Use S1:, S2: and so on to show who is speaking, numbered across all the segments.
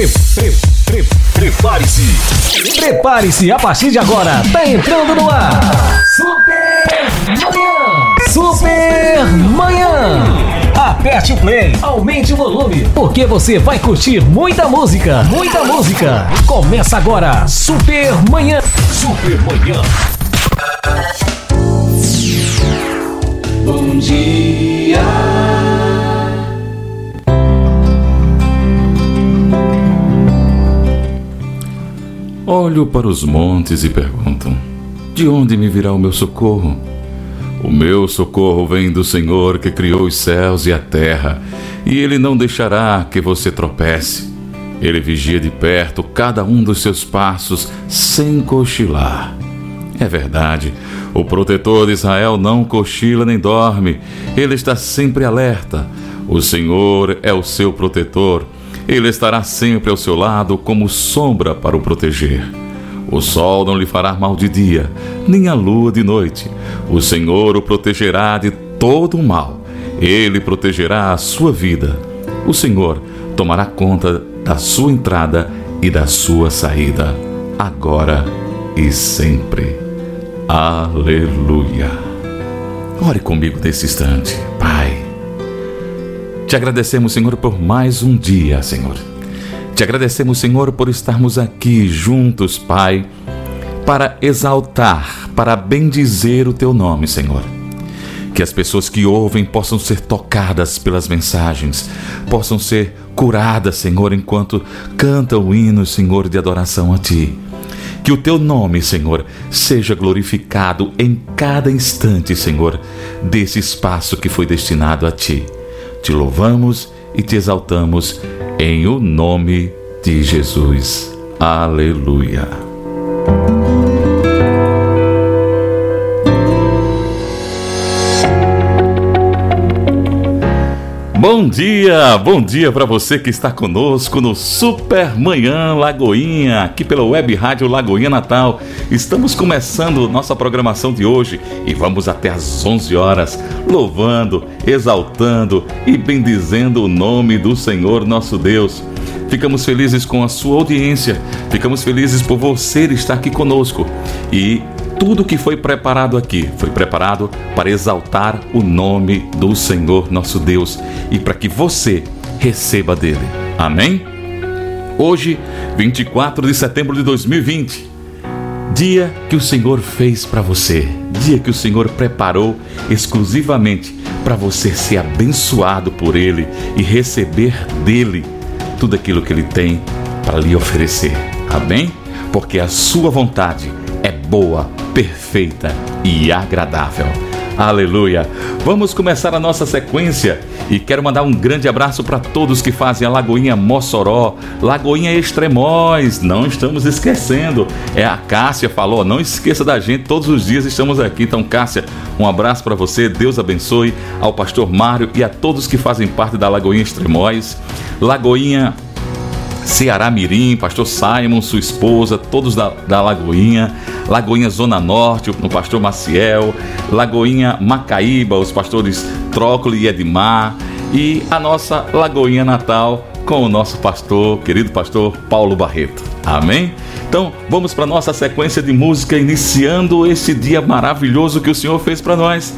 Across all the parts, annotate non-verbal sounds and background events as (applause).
S1: Pre, pre, pre, Prepare-se. Prepare-se, a partir de agora, tá entrando no ar. Super Manhã. Super Manhã. Aperte o play, aumente o volume, porque você vai curtir muita música, muita música. Começa agora, Super Manhã. Super Manhã. Bom dia.
S2: Olho para os montes e pergunto: De onde me virá o meu socorro? O meu socorro vem do Senhor que criou os céus e a terra, e ele não deixará que você tropece. Ele vigia de perto cada um dos seus passos sem cochilar. É verdade, o protetor de Israel não cochila nem dorme, ele está sempre alerta. O Senhor é o seu protetor ele estará sempre ao seu lado como sombra para o proteger. O sol não lhe fará mal de dia, nem a lua de noite. O Senhor o protegerá de todo o mal. Ele protegerá a sua vida. O Senhor tomará conta da sua entrada e da sua saída, agora e sempre. Aleluia. Ore comigo nesse instante, Pai. Te agradecemos, Senhor, por mais um dia, Senhor. Te agradecemos, Senhor, por estarmos aqui juntos, Pai, para exaltar, para bendizer o teu nome, Senhor. Que as pessoas que ouvem possam ser tocadas pelas mensagens, possam ser curadas, Senhor, enquanto cantam o hino, Senhor, de adoração a Ti. Que o teu nome, Senhor, seja glorificado em cada instante, Senhor, desse espaço que foi destinado a Ti. Te louvamos e te exaltamos em o nome de Jesus. Aleluia. Bom dia, bom dia para você que está conosco no Super Manhã Lagoinha, aqui pela Web Rádio Lagoinha Natal. Estamos começando nossa programação de hoje e vamos até às 11 horas, louvando, exaltando e bendizendo o nome do Senhor nosso Deus. Ficamos felizes com a sua audiência, ficamos felizes por você estar aqui conosco e tudo que foi preparado aqui foi preparado para exaltar o nome do Senhor nosso Deus e para que você receba dele. Amém? Hoje, 24 de setembro de 2020, dia que o Senhor fez para você, dia que o Senhor preparou exclusivamente para você ser abençoado por Ele e receber dele tudo aquilo que Ele tem para lhe oferecer. Amém? Porque a sua vontade é boa, perfeita e agradável. Aleluia! Vamos começar a nossa sequência e quero mandar um grande abraço para todos que fazem a Lagoinha Mossoró, Lagoinha Extremóis, não estamos esquecendo. É a Cássia falou, não esqueça da gente, todos os dias estamos aqui. Então, Cássia, um abraço para você, Deus abençoe ao pastor Mário e a todos que fazem parte da Lagoinha Extremóis. Lagoinha Ceará Mirim, pastor Simon, sua esposa, todos da, da Lagoinha, Lagoinha Zona Norte, no pastor Maciel, Lagoinha Macaíba, os pastores Trócoli e Edmar, e a nossa Lagoinha Natal com o nosso pastor, querido pastor Paulo Barreto. Amém? Então, vamos para nossa sequência de música iniciando esse dia maravilhoso que o Senhor fez para nós.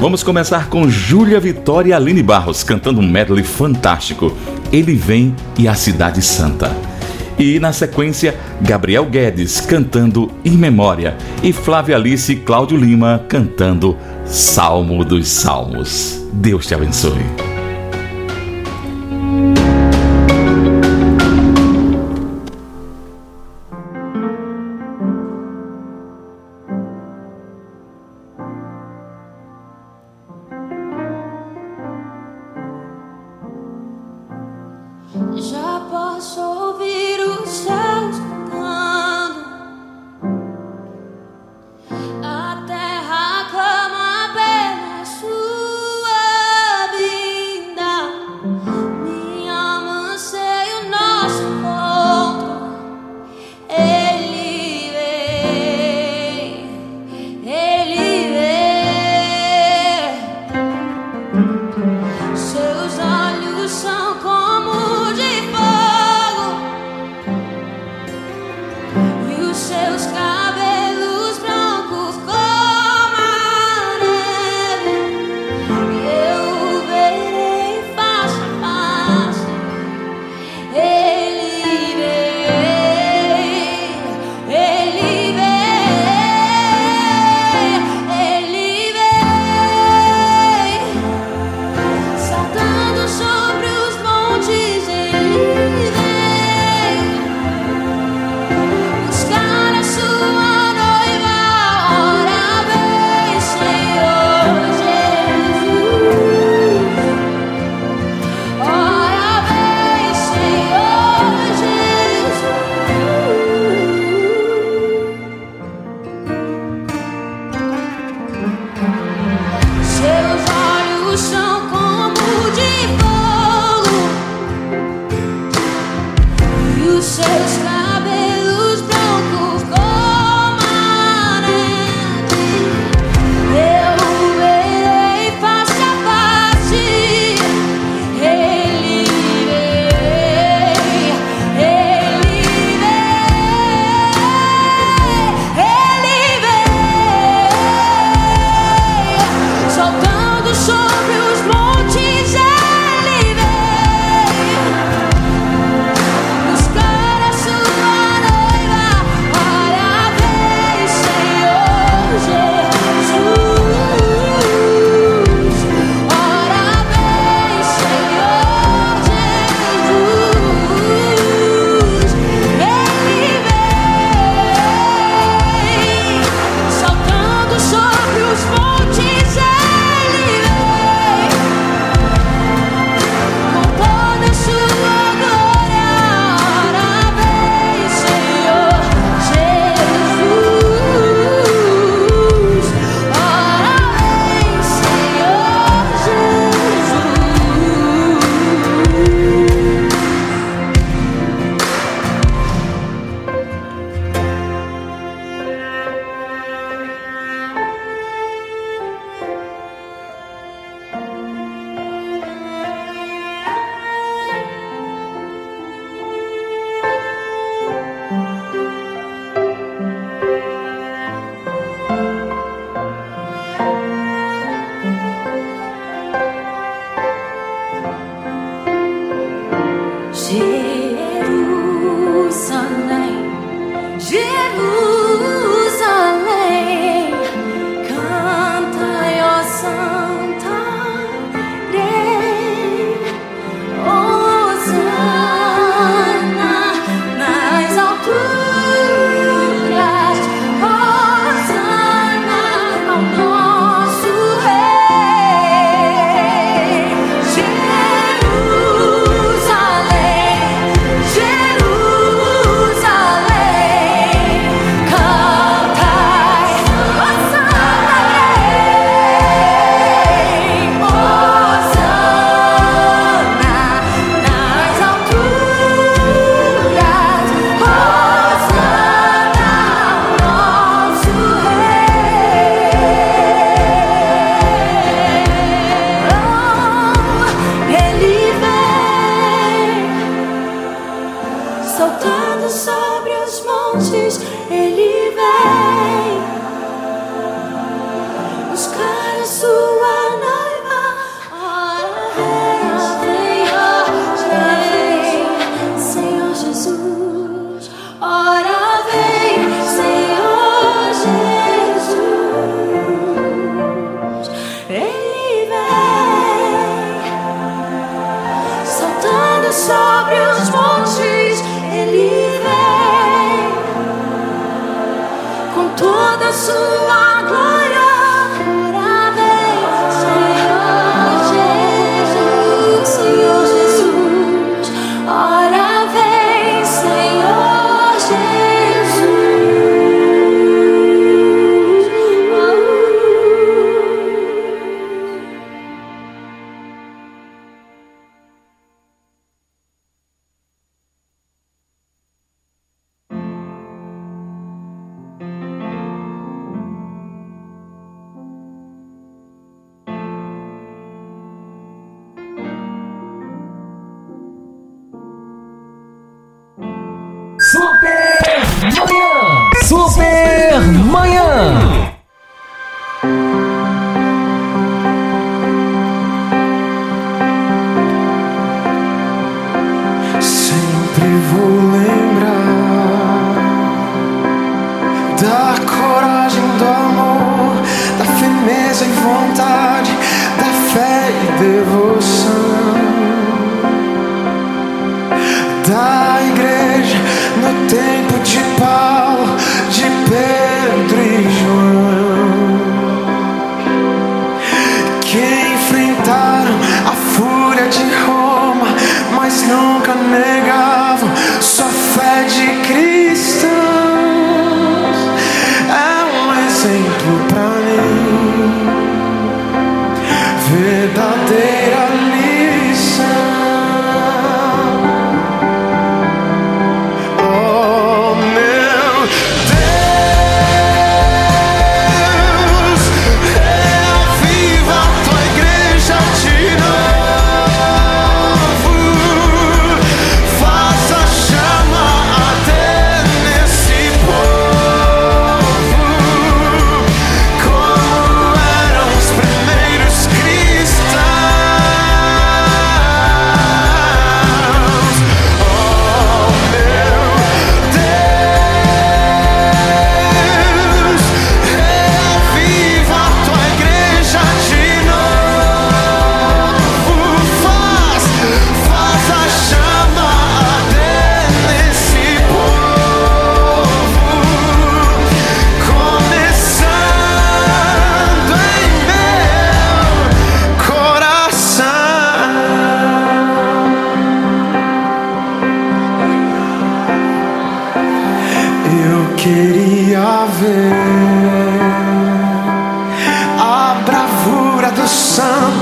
S2: Vamos começar com Júlia Vitória e Aline Barros cantando um medley fantástico. Ele Vem e a Cidade Santa. E na sequência, Gabriel Guedes cantando Em Memória e Flávia Alice e Cláudio Lima cantando Salmo dos Salmos. Deus te abençoe.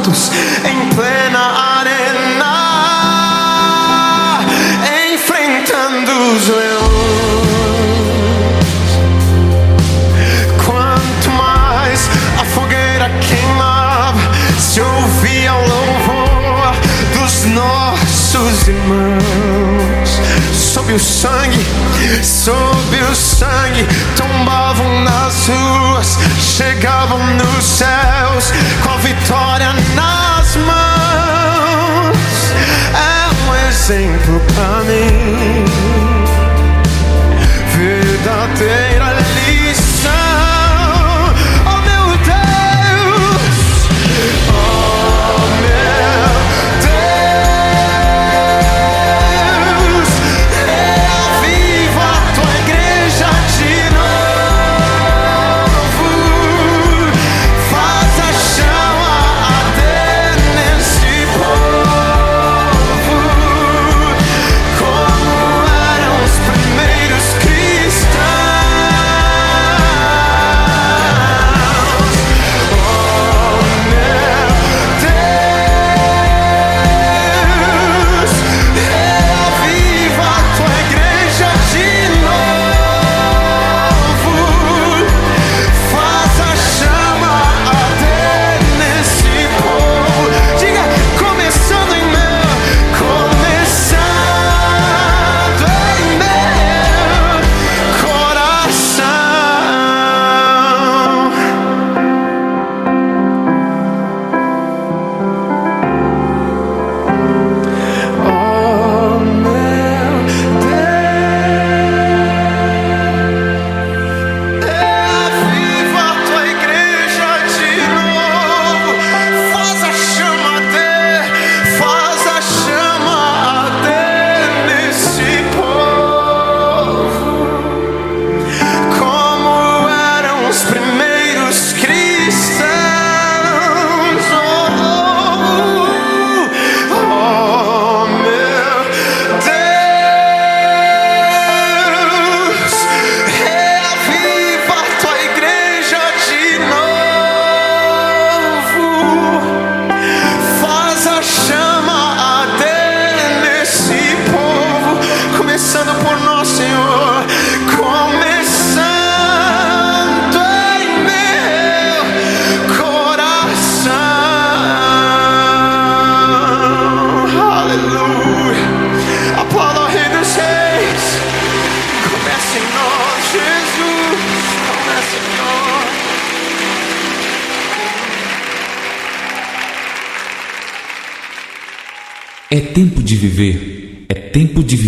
S3: Em plena arena, enfrentando os leões. Quanto mais a fogueira queimava, se ouvia o louvor dos nossos irmãos. Sob o sangue, sob o sangue, tombavam nas ruas, chegavam nos céus.
S4: sing for plumbing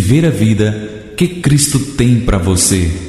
S4: viver a vida que Cristo tem para você.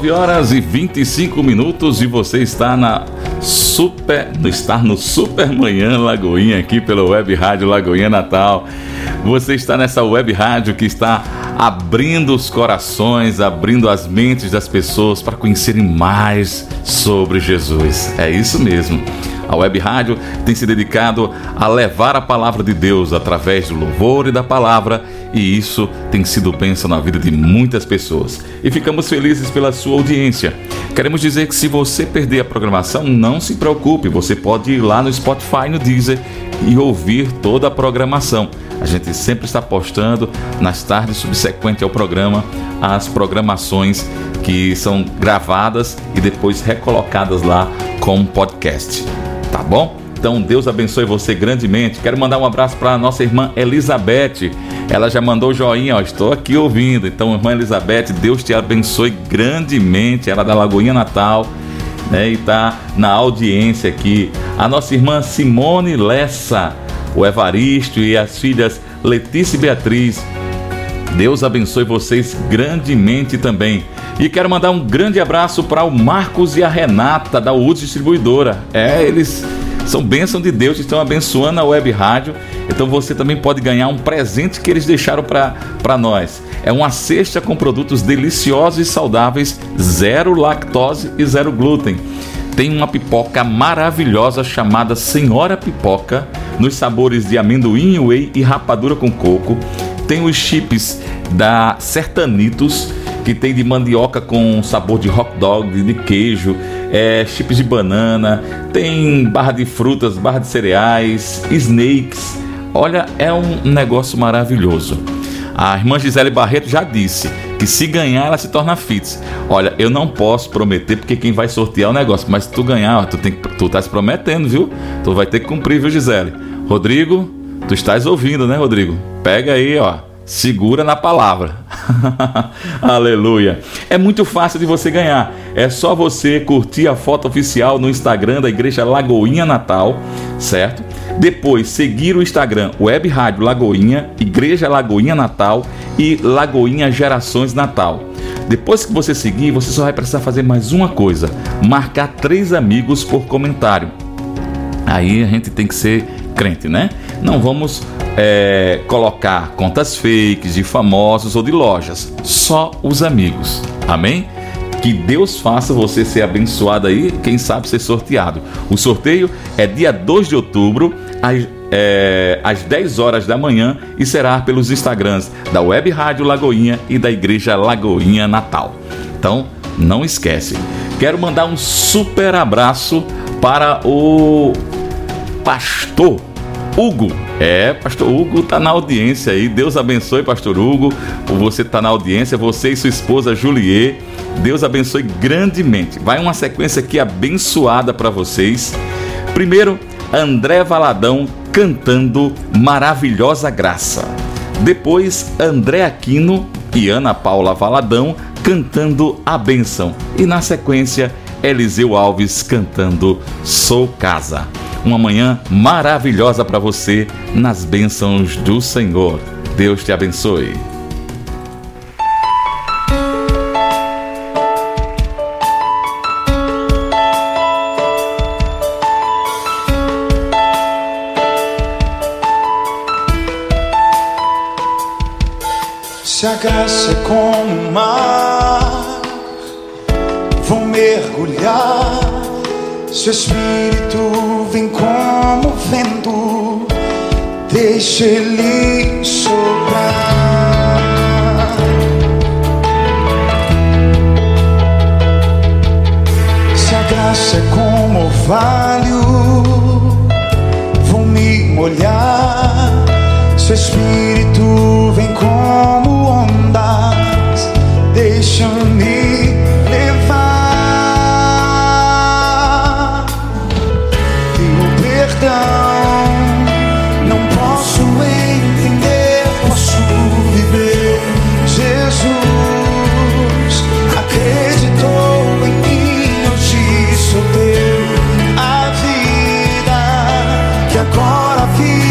S2: 9 horas e 25 minutos e você está na Super, está no Supermanhã Lagoinha aqui pela Web Rádio Lagoinha Natal. Você está nessa Web Rádio que está abrindo os corações, abrindo as mentes das pessoas para conhecerem mais sobre Jesus. É isso mesmo. A Web Rádio tem se dedicado a levar a palavra de Deus através do louvor e da palavra e isso tem sido bênção na vida de muitas pessoas. E ficamos felizes pela sua audiência. Queremos dizer que se você perder a programação, não se preocupe, você pode ir lá no Spotify, no Deezer e ouvir toda a programação. A gente sempre está postando nas tardes subsequentes ao programa as programações que são gravadas e depois recolocadas lá como podcast. Tá bom? Então Deus abençoe você grandemente. Quero mandar um abraço para a nossa irmã Elizabeth. Ela já mandou joinha, ó, estou aqui ouvindo. Então, irmã Elizabeth, Deus te abençoe grandemente. Ela é da Lagoinha Natal, né? E tá na audiência aqui. A nossa irmã Simone Lessa, o Evaristo e as filhas Letícia e Beatriz. Deus abençoe vocês grandemente também. E quero mandar um grande abraço para o Marcos e a Renata da UDS Distribuidora. É, eles são bênção de Deus, estão abençoando a web rádio. Então você também pode ganhar um presente que eles deixaram para nós. É uma cesta com produtos deliciosos e saudáveis, zero lactose e zero glúten. Tem uma pipoca maravilhosa chamada Senhora Pipoca, nos sabores de amendoim, whey e rapadura com coco. Tem os chips da Sertanitos, que tem de mandioca com sabor de hot dog, de queijo, é, chips de banana, tem barra de frutas, barra de cereais, snakes. Olha, é um negócio maravilhoso. A irmã Gisele Barreto já disse que se ganhar ela se torna fits. Olha, eu não posso prometer porque quem vai sortear é o negócio, mas se tu ganhar, tu, tem, tu tá se prometendo, viu? Tu vai ter que cumprir, viu, Gisele? Rodrigo, tu estás ouvindo, né, Rodrigo? Pega aí, ó. Segura na palavra. (laughs) Aleluia. É muito fácil de você ganhar. É só você curtir a foto oficial no Instagram da Igreja Lagoinha Natal, certo? Depois seguir o Instagram Web Rádio Lagoinha, Igreja Lagoinha Natal e Lagoinha Gerações Natal. Depois que você seguir, você só vai precisar fazer mais uma coisa: marcar três amigos por comentário. Aí a gente tem que ser crente, né? Não vamos é, colocar contas fakes de famosos ou de lojas, só os amigos. Amém? Que Deus faça você ser abençoado aí, quem sabe ser sorteado. O sorteio é dia 2 de outubro, às, é, às 10 horas da manhã, e será pelos Instagrams da Web Rádio Lagoinha e da Igreja Lagoinha Natal. Então, não esquece. Quero mandar um super abraço para o pastor Hugo. É, pastor Hugo tá na audiência aí. Deus abençoe, pastor Hugo. Você tá na audiência, você e sua esposa Juliet. Deus abençoe grandemente. Vai uma sequência aqui abençoada para vocês. Primeiro, André Valadão cantando Maravilhosa Graça. Depois, André Aquino e Ana Paula Valadão cantando A Bênção. E na sequência, Eliseu Alves cantando Sou Casa. Uma manhã maravilhosa para você nas bênçãos do Senhor. Deus te abençoe.
S5: Se a graça é como o mar, vou mergulhar. Seu espírito vem como vento, deixa ele soprar. Se a graça é como orvalho, vou me molhar. Seu espírito vem como ondas, deixa-me levar. Teu perdão, não posso entender, posso viver. Jesus acreditou em mim, eu sou teu. A vida que agora vivo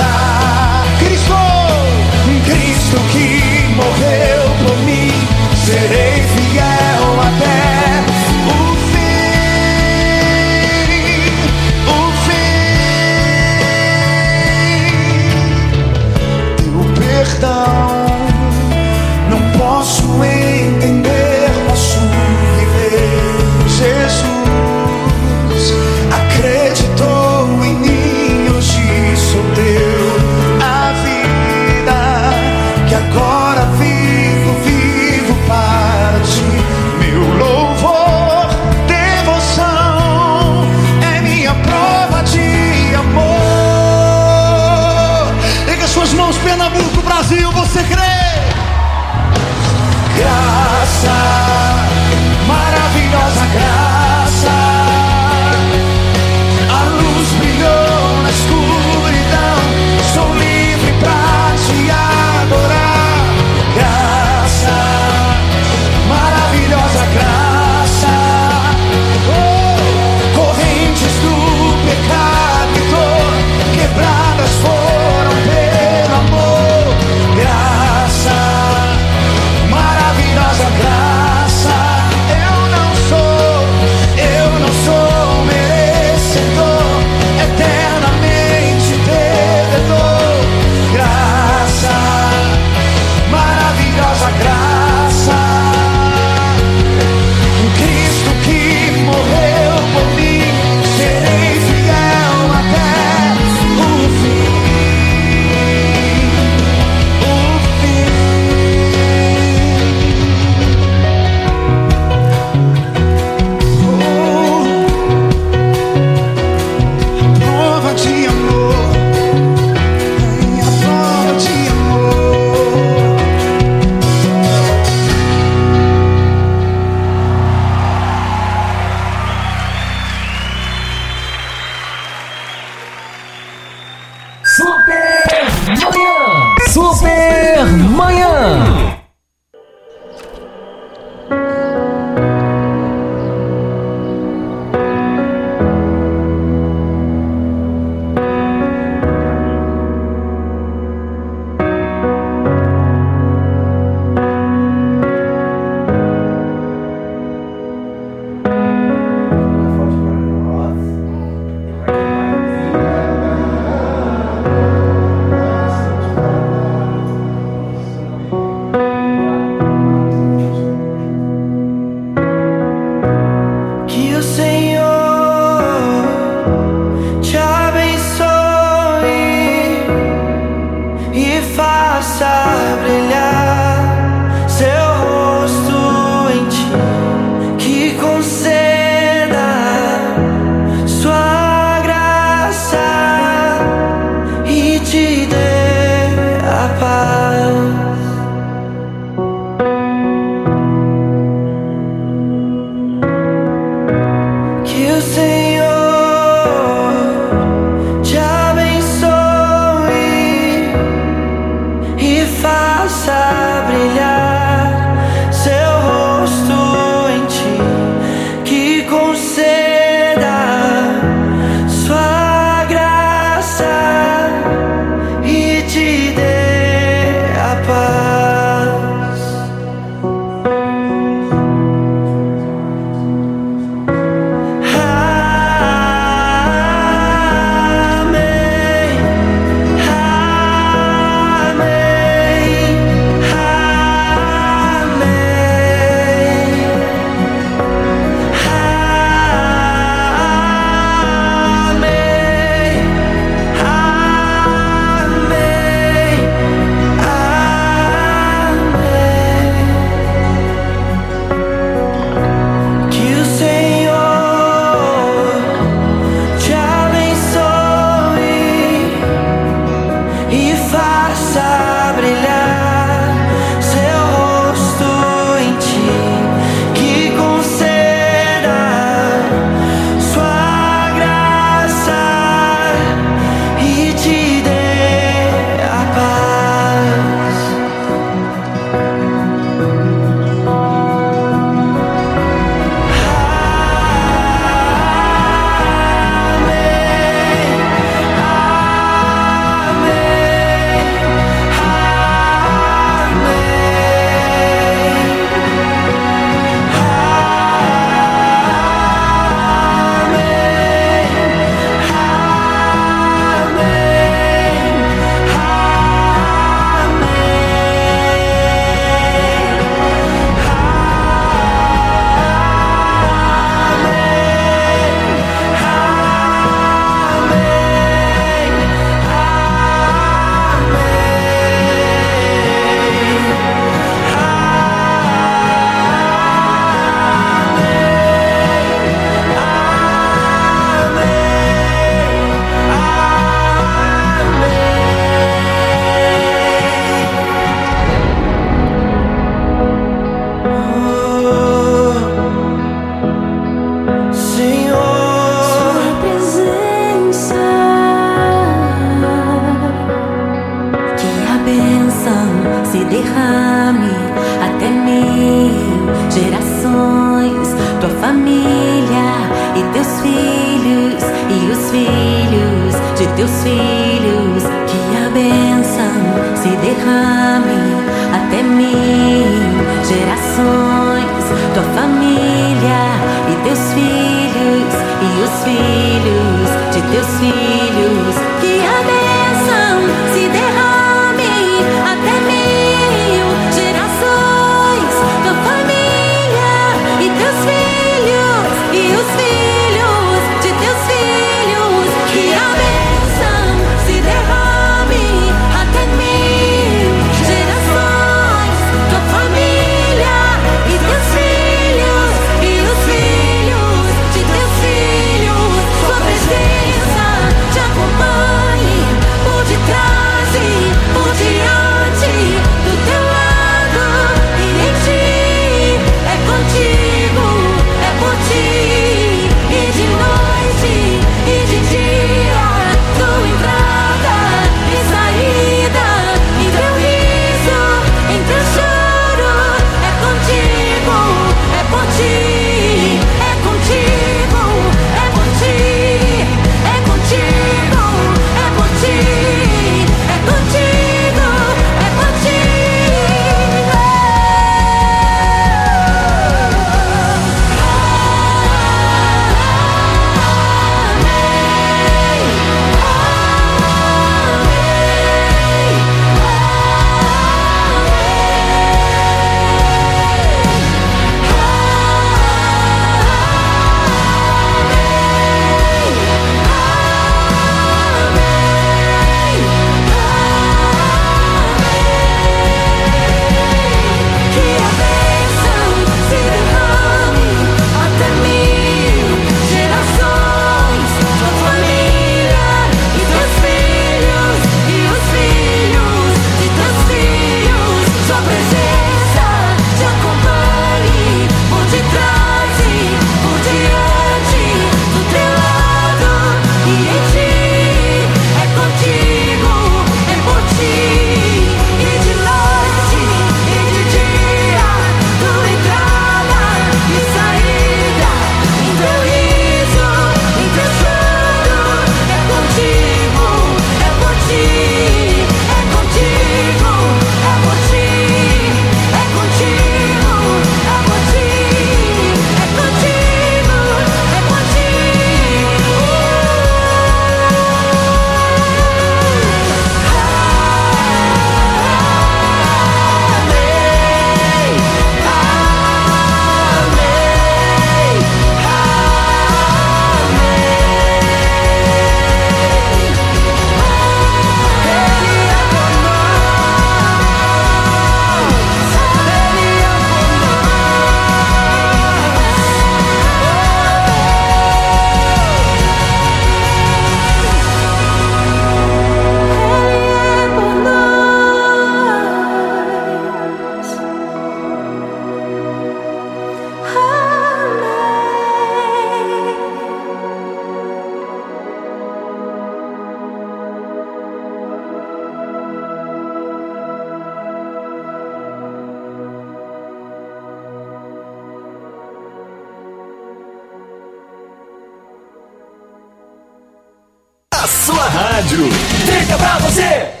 S6: sua
S4: rádio. Fica pra você.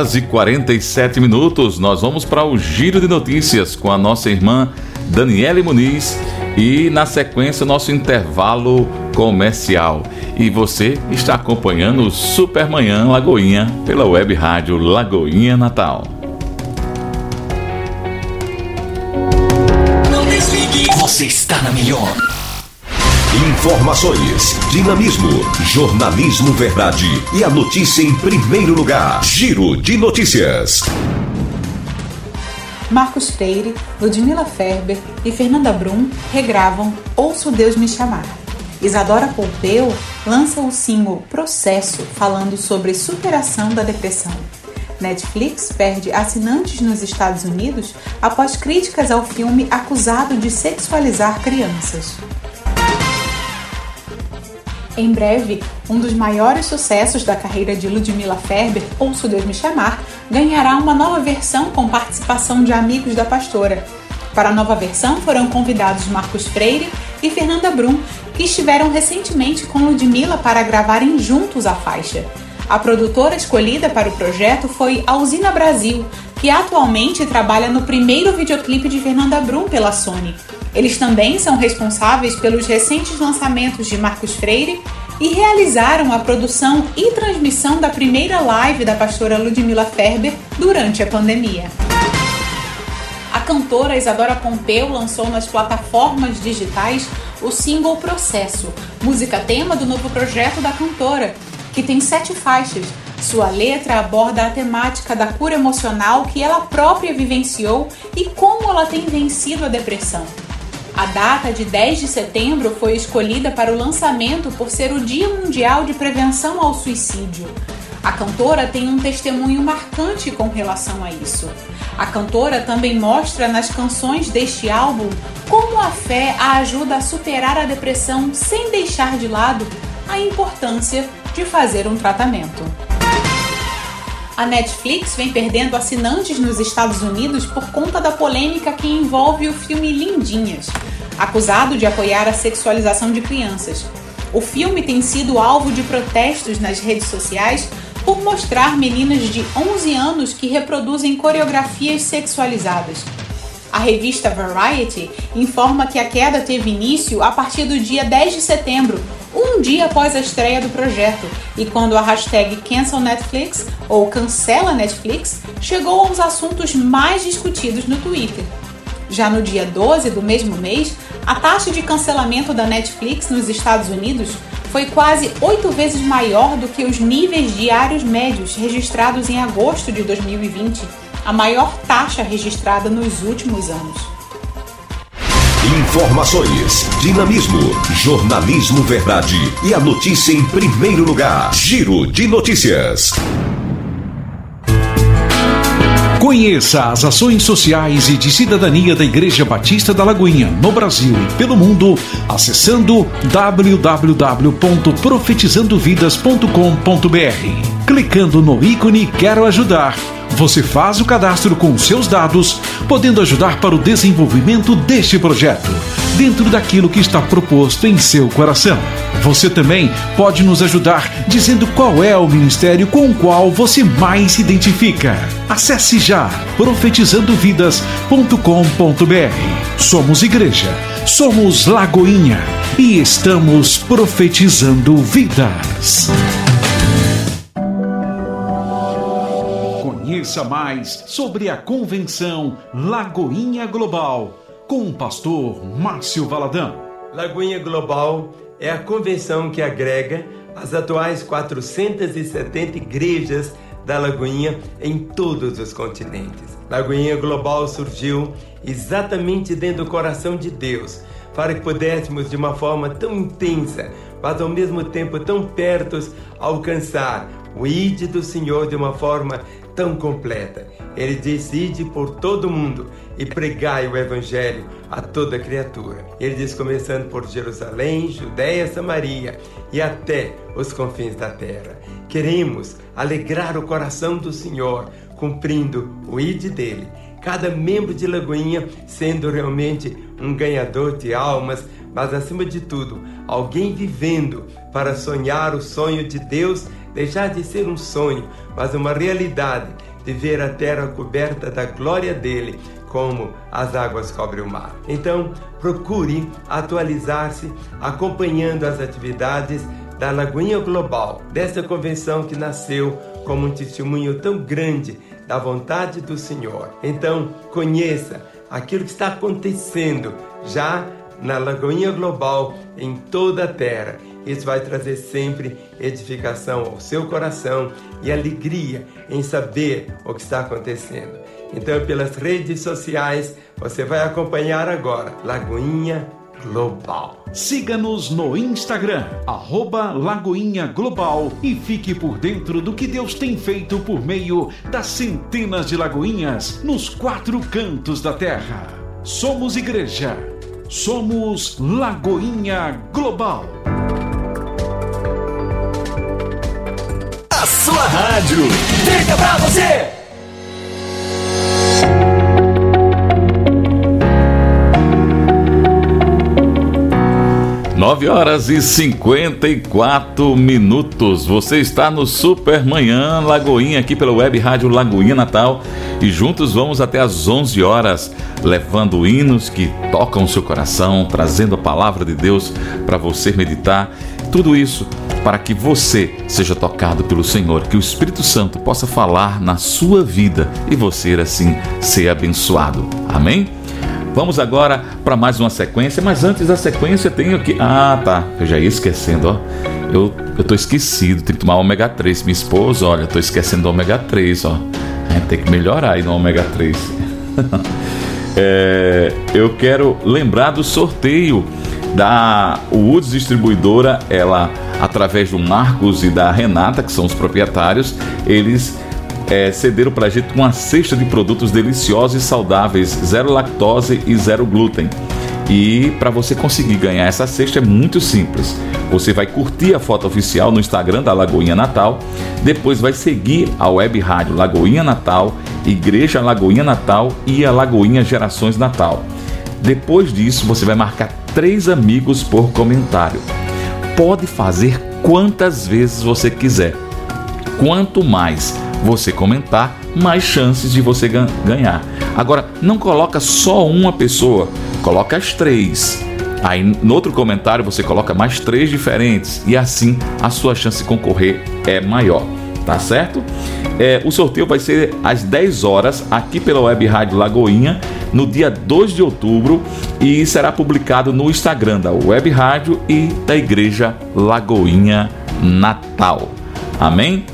S2: Horas e 47 minutos, nós vamos para o Giro de Notícias com a nossa irmã Daniele Muniz e na sequência nosso intervalo comercial. E você está acompanhando o Supermanhã Lagoinha pela web rádio Lagoinha Natal.
S1: Você está na melhor.
S7: Informações, dinamismo, jornalismo verdade e a notícia em primeiro lugar. Giro de notícias.
S8: Marcos Freire, Ludmila Ferber e Fernanda Brum regravam Ouço Deus Me Chamar. Isadora Pompeu lança o single Processo, falando sobre superação da depressão. Netflix perde assinantes nos Estados Unidos após críticas ao filme acusado de sexualizar crianças. Em breve, um dos maiores sucessos da carreira de Ludmilla Ferber, Ouço Deus Me Chamar, ganhará uma nova versão com participação de amigos da pastora. Para a nova versão foram convidados Marcos Freire e Fernanda Brum, que estiveram recentemente com Ludmilla para gravarem juntos a faixa. A produtora escolhida para o projeto foi a Usina Brasil, que atualmente trabalha no primeiro videoclipe de Fernanda Brum pela Sony. Eles também são responsáveis pelos recentes lançamentos de Marcos Freire e realizaram a produção e transmissão da primeira live da pastora Ludmilla Ferber durante a pandemia. A cantora Isadora Pompeu lançou nas plataformas digitais o single Processo, música tema do novo projeto da cantora, que tem sete faixas. Sua letra aborda a temática da cura emocional que ela própria vivenciou e como ela tem vencido a depressão. A data de 10 de setembro foi escolhida para o lançamento por ser o Dia Mundial de Prevenção ao Suicídio. A cantora tem um testemunho marcante com relação a isso. A cantora também mostra nas canções deste álbum como a fé a ajuda a superar a depressão sem deixar de lado a importância de fazer um tratamento. A Netflix vem perdendo assinantes nos Estados Unidos por conta da polêmica que envolve o filme Lindinhas, acusado de apoiar a sexualização de crianças. O filme tem sido alvo de protestos nas redes sociais por mostrar meninas de 11 anos que reproduzem coreografias sexualizadas. A revista Variety informa que a queda teve início a partir do dia 10 de setembro, um dia após a estreia do projeto, e quando a hashtag Cancel Netflix ou Cancela Netflix chegou aos assuntos mais discutidos no Twitter. Já no dia 12 do mesmo mês, a taxa de cancelamento da Netflix nos Estados Unidos foi quase oito vezes maior do que os níveis diários médios registrados em agosto de 2020, a maior taxa registrada nos últimos anos.
S7: Informações, dinamismo, jornalismo verdade e a notícia em primeiro lugar. Giro de notícias.
S9: Conheça as ações sociais e de cidadania da Igreja Batista da Lagoinha, no Brasil e pelo mundo, acessando www.profetizandovidas.com.br. Clicando no ícone Quero Ajudar, você faz o cadastro com seus dados, podendo ajudar para o desenvolvimento deste projeto, dentro daquilo que está proposto em seu coração. Você também pode nos ajudar dizendo qual é o ministério com o qual você mais se identifica. Acesse já profetizandovidas.com.br. Somos igreja, somos Lagoinha e estamos profetizando vidas. Conheça mais sobre a convenção Lagoinha Global com o pastor Márcio Valadão.
S10: Lagoinha Global é a convenção que agrega as atuais 470 igrejas da Lagoinha em todos os continentes. Lagoinha Global surgiu exatamente dentro do coração de Deus, para que pudéssemos de uma forma tão intensa, mas ao mesmo tempo tão perto, alcançar o ide do Senhor de uma forma tão completa. Ele diz: Ide por todo mundo e pregai o Evangelho a toda criatura. Ele diz: começando por Jerusalém, Judéia, Samaria e até os confins da terra. Queremos alegrar o coração do Senhor, cumprindo o ide dele. Cada membro de Lagoinha sendo realmente um ganhador de almas, mas acima de tudo, alguém vivendo para sonhar o sonho de Deus deixar de ser um sonho, mas uma realidade de ver a terra coberta da glória dele, como as águas cobrem o mar. Então, procure atualizar-se acompanhando as atividades da Lagoinha Global, dessa convenção que nasceu como um testemunho tão grande da vontade do Senhor. Então, conheça aquilo que está acontecendo já na Lagoinha Global em toda a terra. Isso vai trazer sempre edificação ao seu coração e alegria em saber o que está acontecendo. Então, pelas redes sociais, você vai acompanhar agora Lagoinha Global.
S9: Siga-nos no Instagram, arroba Lagoinha Global e fique por dentro do que Deus tem feito por meio das centenas de lagoinhas nos quatro cantos da terra. Somos igreja, somos Lagoinha Global.
S1: A sua rádio fica pra você.
S2: 9 horas e 54 minutos. Você está no Super Manhã Lagoinha aqui pela Web Rádio Lagoinha Natal e juntos vamos até às 11 horas levando hinos que tocam o seu coração, trazendo a palavra de Deus para você meditar. Tudo isso para que você seja tocado pelo Senhor, que o Espírito Santo possa falar na sua vida e você assim ser abençoado. Amém? Vamos agora para mais uma sequência, mas antes da sequência tenho aqui. Ah, tá. Eu já ia esquecendo, ó. Eu, eu tô esquecido, tem que tomar ômega 3. Minha esposa, olha, tô esquecendo do ômega 3, ó. É, tem que melhorar aí no ômega 3. (laughs) é, eu quero lembrar do sorteio da Woods Distribuidora, ela através do Marcos e da Renata, que são os proprietários, eles é, cederam para a gente uma cesta de produtos deliciosos e saudáveis, zero lactose e zero glúten. E para você conseguir ganhar essa cesta é muito simples. Você vai curtir a foto oficial no Instagram da Lagoinha Natal, depois vai seguir a web rádio Lagoinha Natal, Igreja Lagoinha Natal e a Lagoinha Gerações Natal. Depois disso, você vai marcar três amigos por comentário. Pode fazer quantas vezes você quiser. Quanto mais você comentar, mais chances de você ganhar. Agora, não coloca só uma pessoa, coloca as três. Aí no outro comentário você coloca mais três diferentes e assim a sua chance de concorrer é maior, tá certo? É, o sorteio vai ser às 10 horas aqui pela Web Rádio Lagoinha no dia 2 de outubro e será publicado no Instagram da Web Rádio e da Igreja Lagoinha Natal. Amém?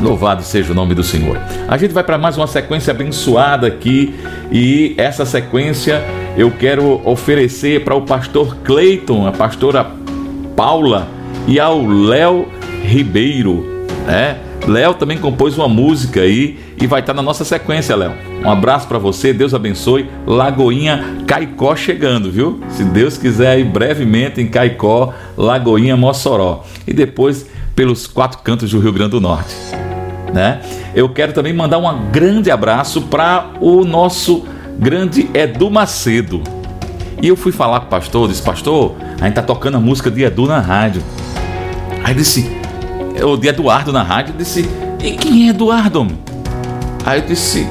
S2: Louvado seja o nome do Senhor. A gente vai para mais uma sequência abençoada aqui e essa sequência eu quero oferecer para o pastor Cleiton, a pastora Paula e ao Léo Ribeiro, né? Léo também compôs uma música aí e vai estar na nossa sequência, Léo. Um abraço para você, Deus abençoe. Lagoinha Caicó chegando, viu? Se Deus quiser aí brevemente em Caicó, Lagoinha Mossoró. E depois pelos quatro cantos do Rio Grande do Norte né? Eu quero também mandar um grande abraço para o nosso grande Edu Macedo. E eu fui falar com o pastor, disse, pastor, a gente tá tocando a música de Edu na rádio. Aí disse, o de Eduardo na rádio, eu disse, e quem é Eduardo? Aí eu disse,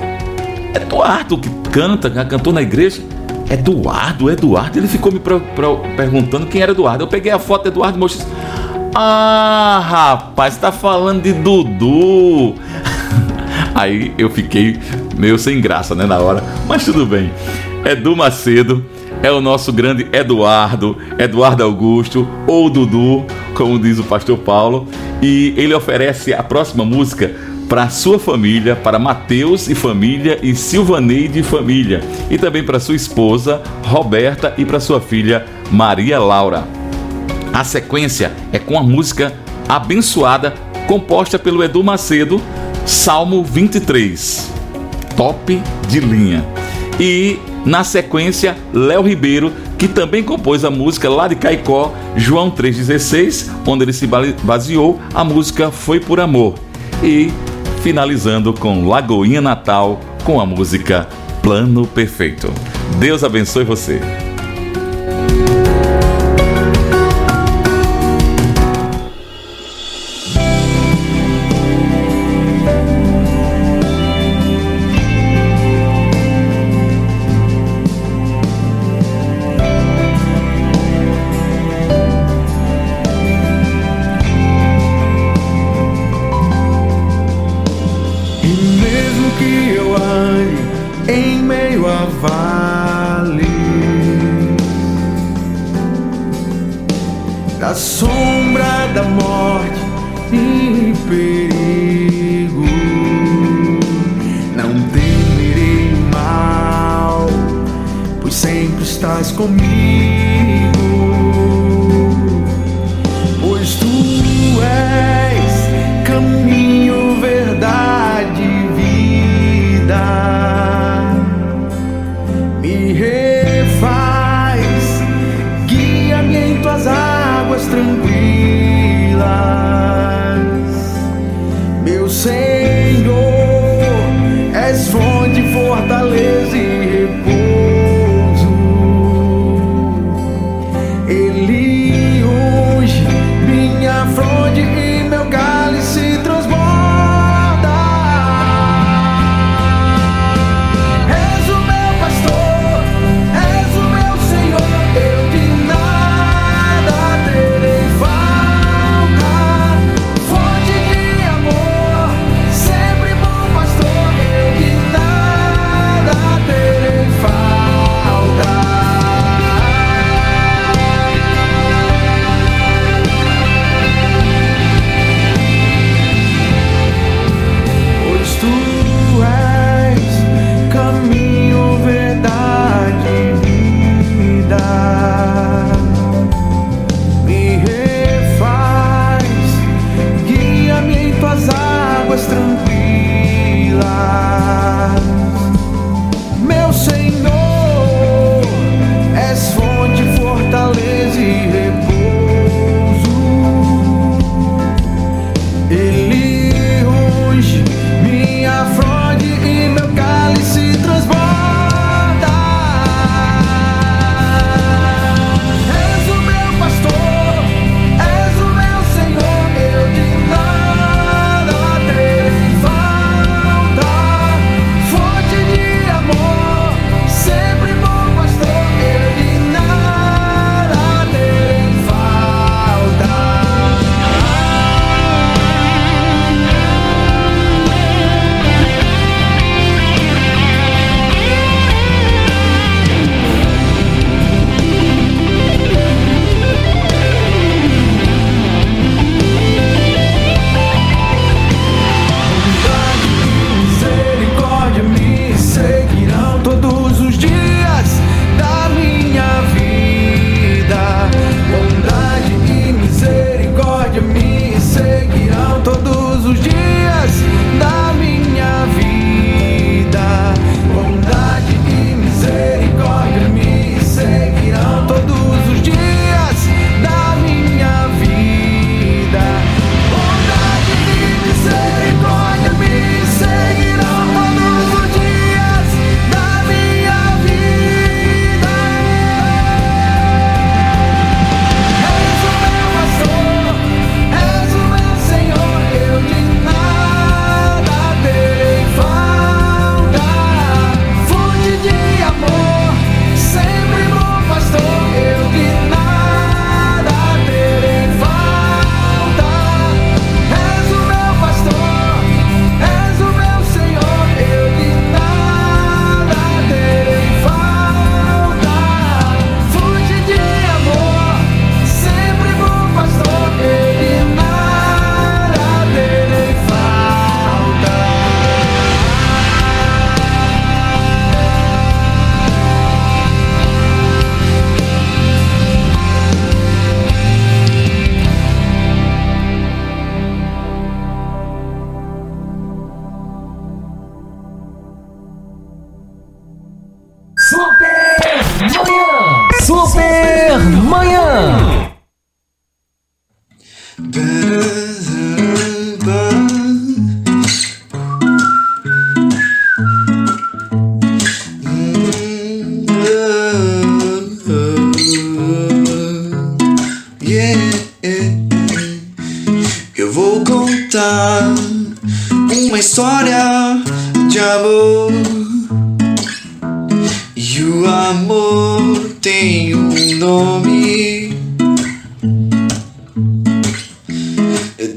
S2: Eduardo que canta, que cantou na igreja. Eduardo, Eduardo. Ele ficou me perguntando quem era Eduardo. Eu peguei a foto de Eduardo e mostrei. Ah, rapaz, tá falando de Dudu. (laughs) Aí eu fiquei meio sem graça, né, na hora, mas tudo bem. Edu Macedo é o nosso grande Eduardo, Eduardo Augusto, ou Dudu, como diz o pastor Paulo, e ele oferece a próxima música para sua família, para Mateus e família e Silvaneide e família, e também para sua esposa Roberta e para sua filha Maria Laura. A sequência é com a música Abençoada, composta pelo Edu Macedo, Salmo 23. Top de linha. E na sequência, Léo Ribeiro, que também compôs a música lá de Caicó, João 3,16, onde ele se baseou, a música Foi por Amor. E finalizando com Lagoinha Natal, com a música Plano Perfeito. Deus abençoe você.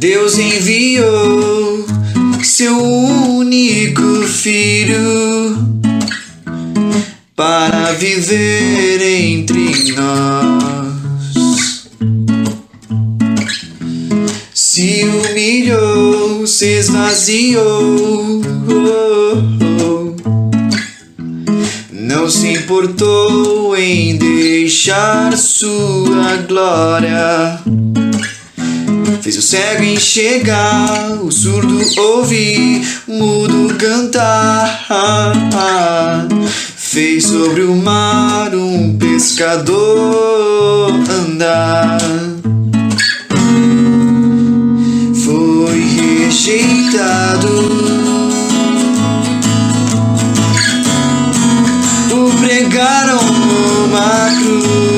S6: Deus enviou seu único filho para viver entre nós. Se humilhou, se esvaziou. Oh, oh. Não se importou em deixar sua glória o cego enxergar, o surdo ouvir, o mudo cantar. Fez sobre o mar um pescador andar. Foi rejeitado. O pregaram numa cruz.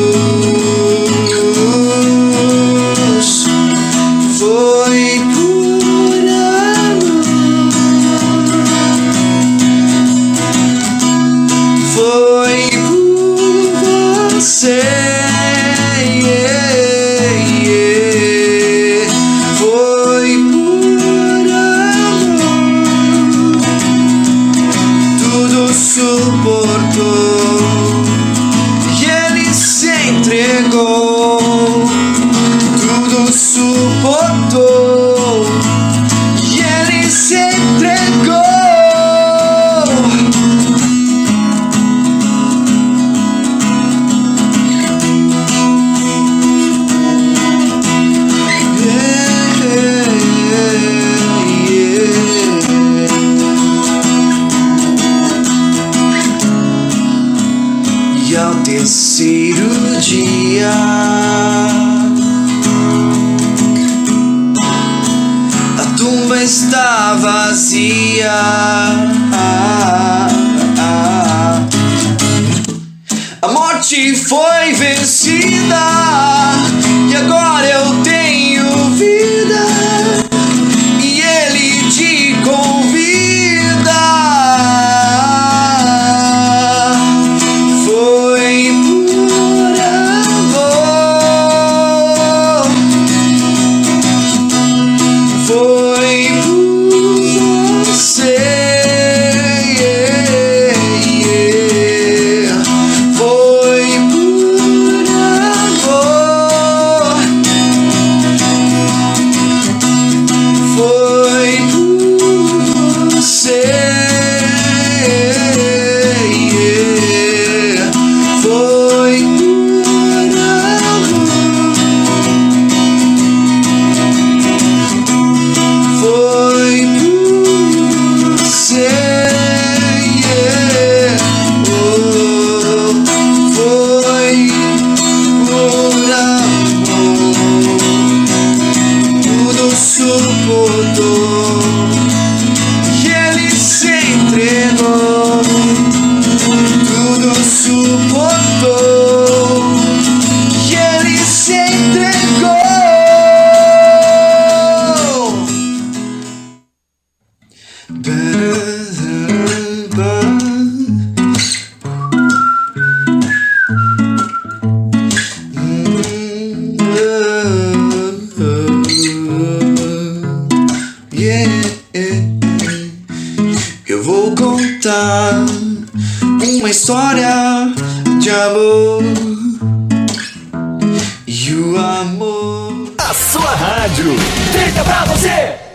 S6: vida.
S1: Rádio feita pra você.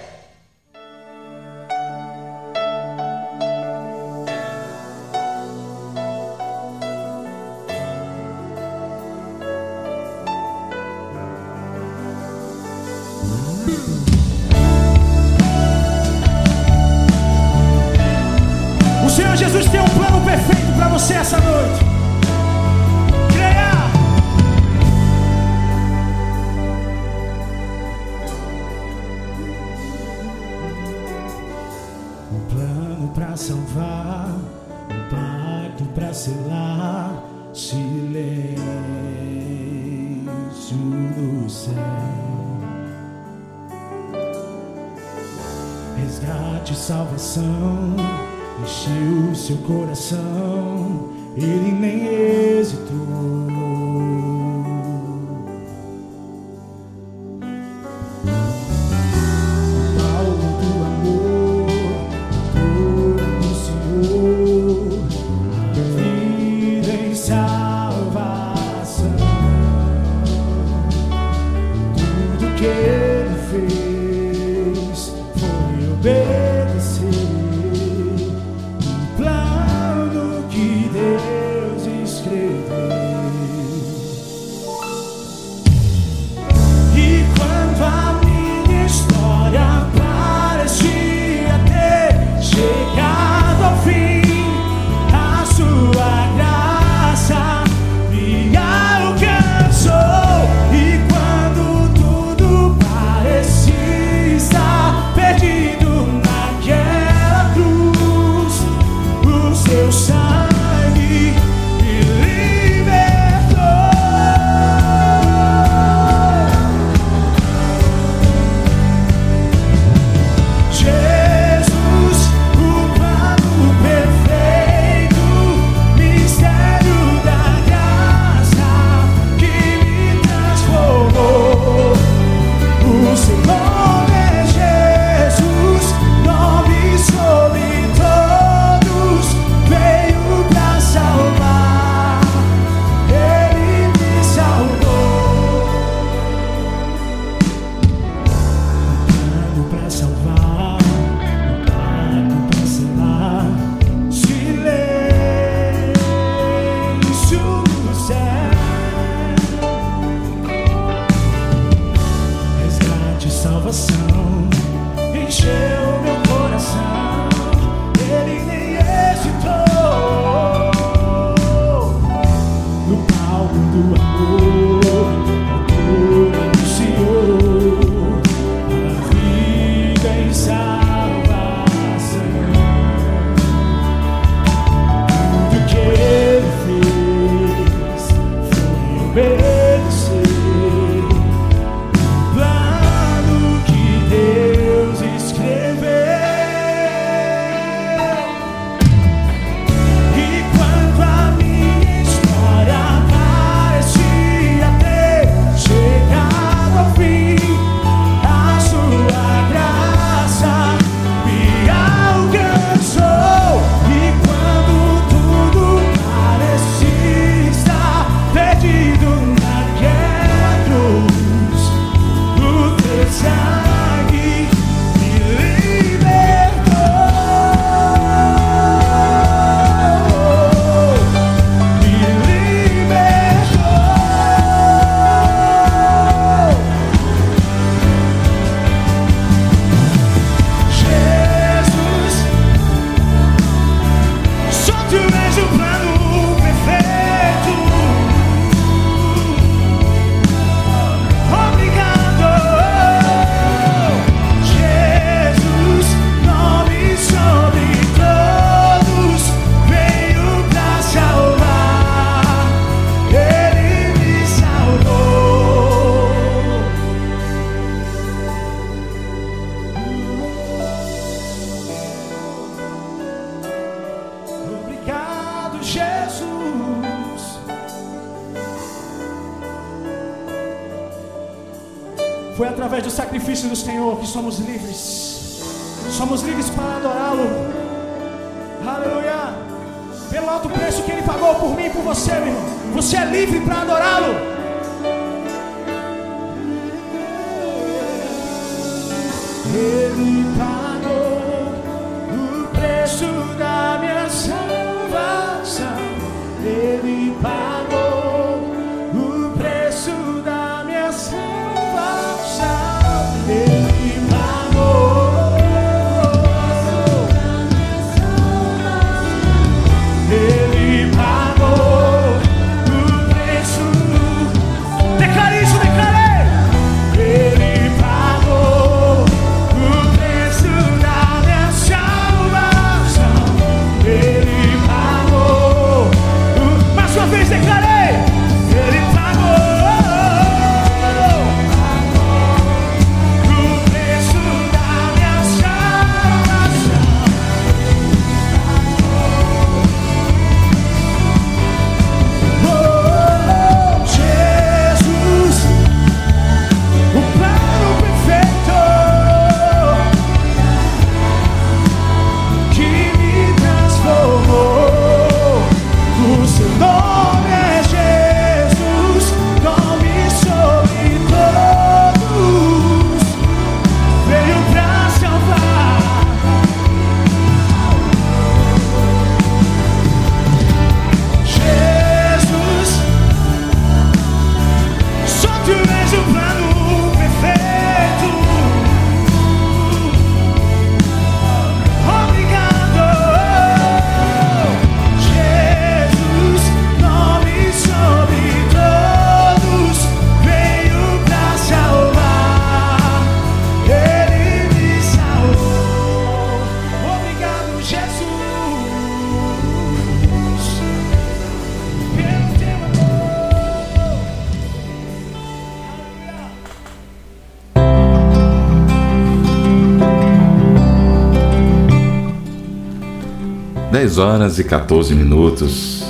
S2: 10 horas e 14 minutos.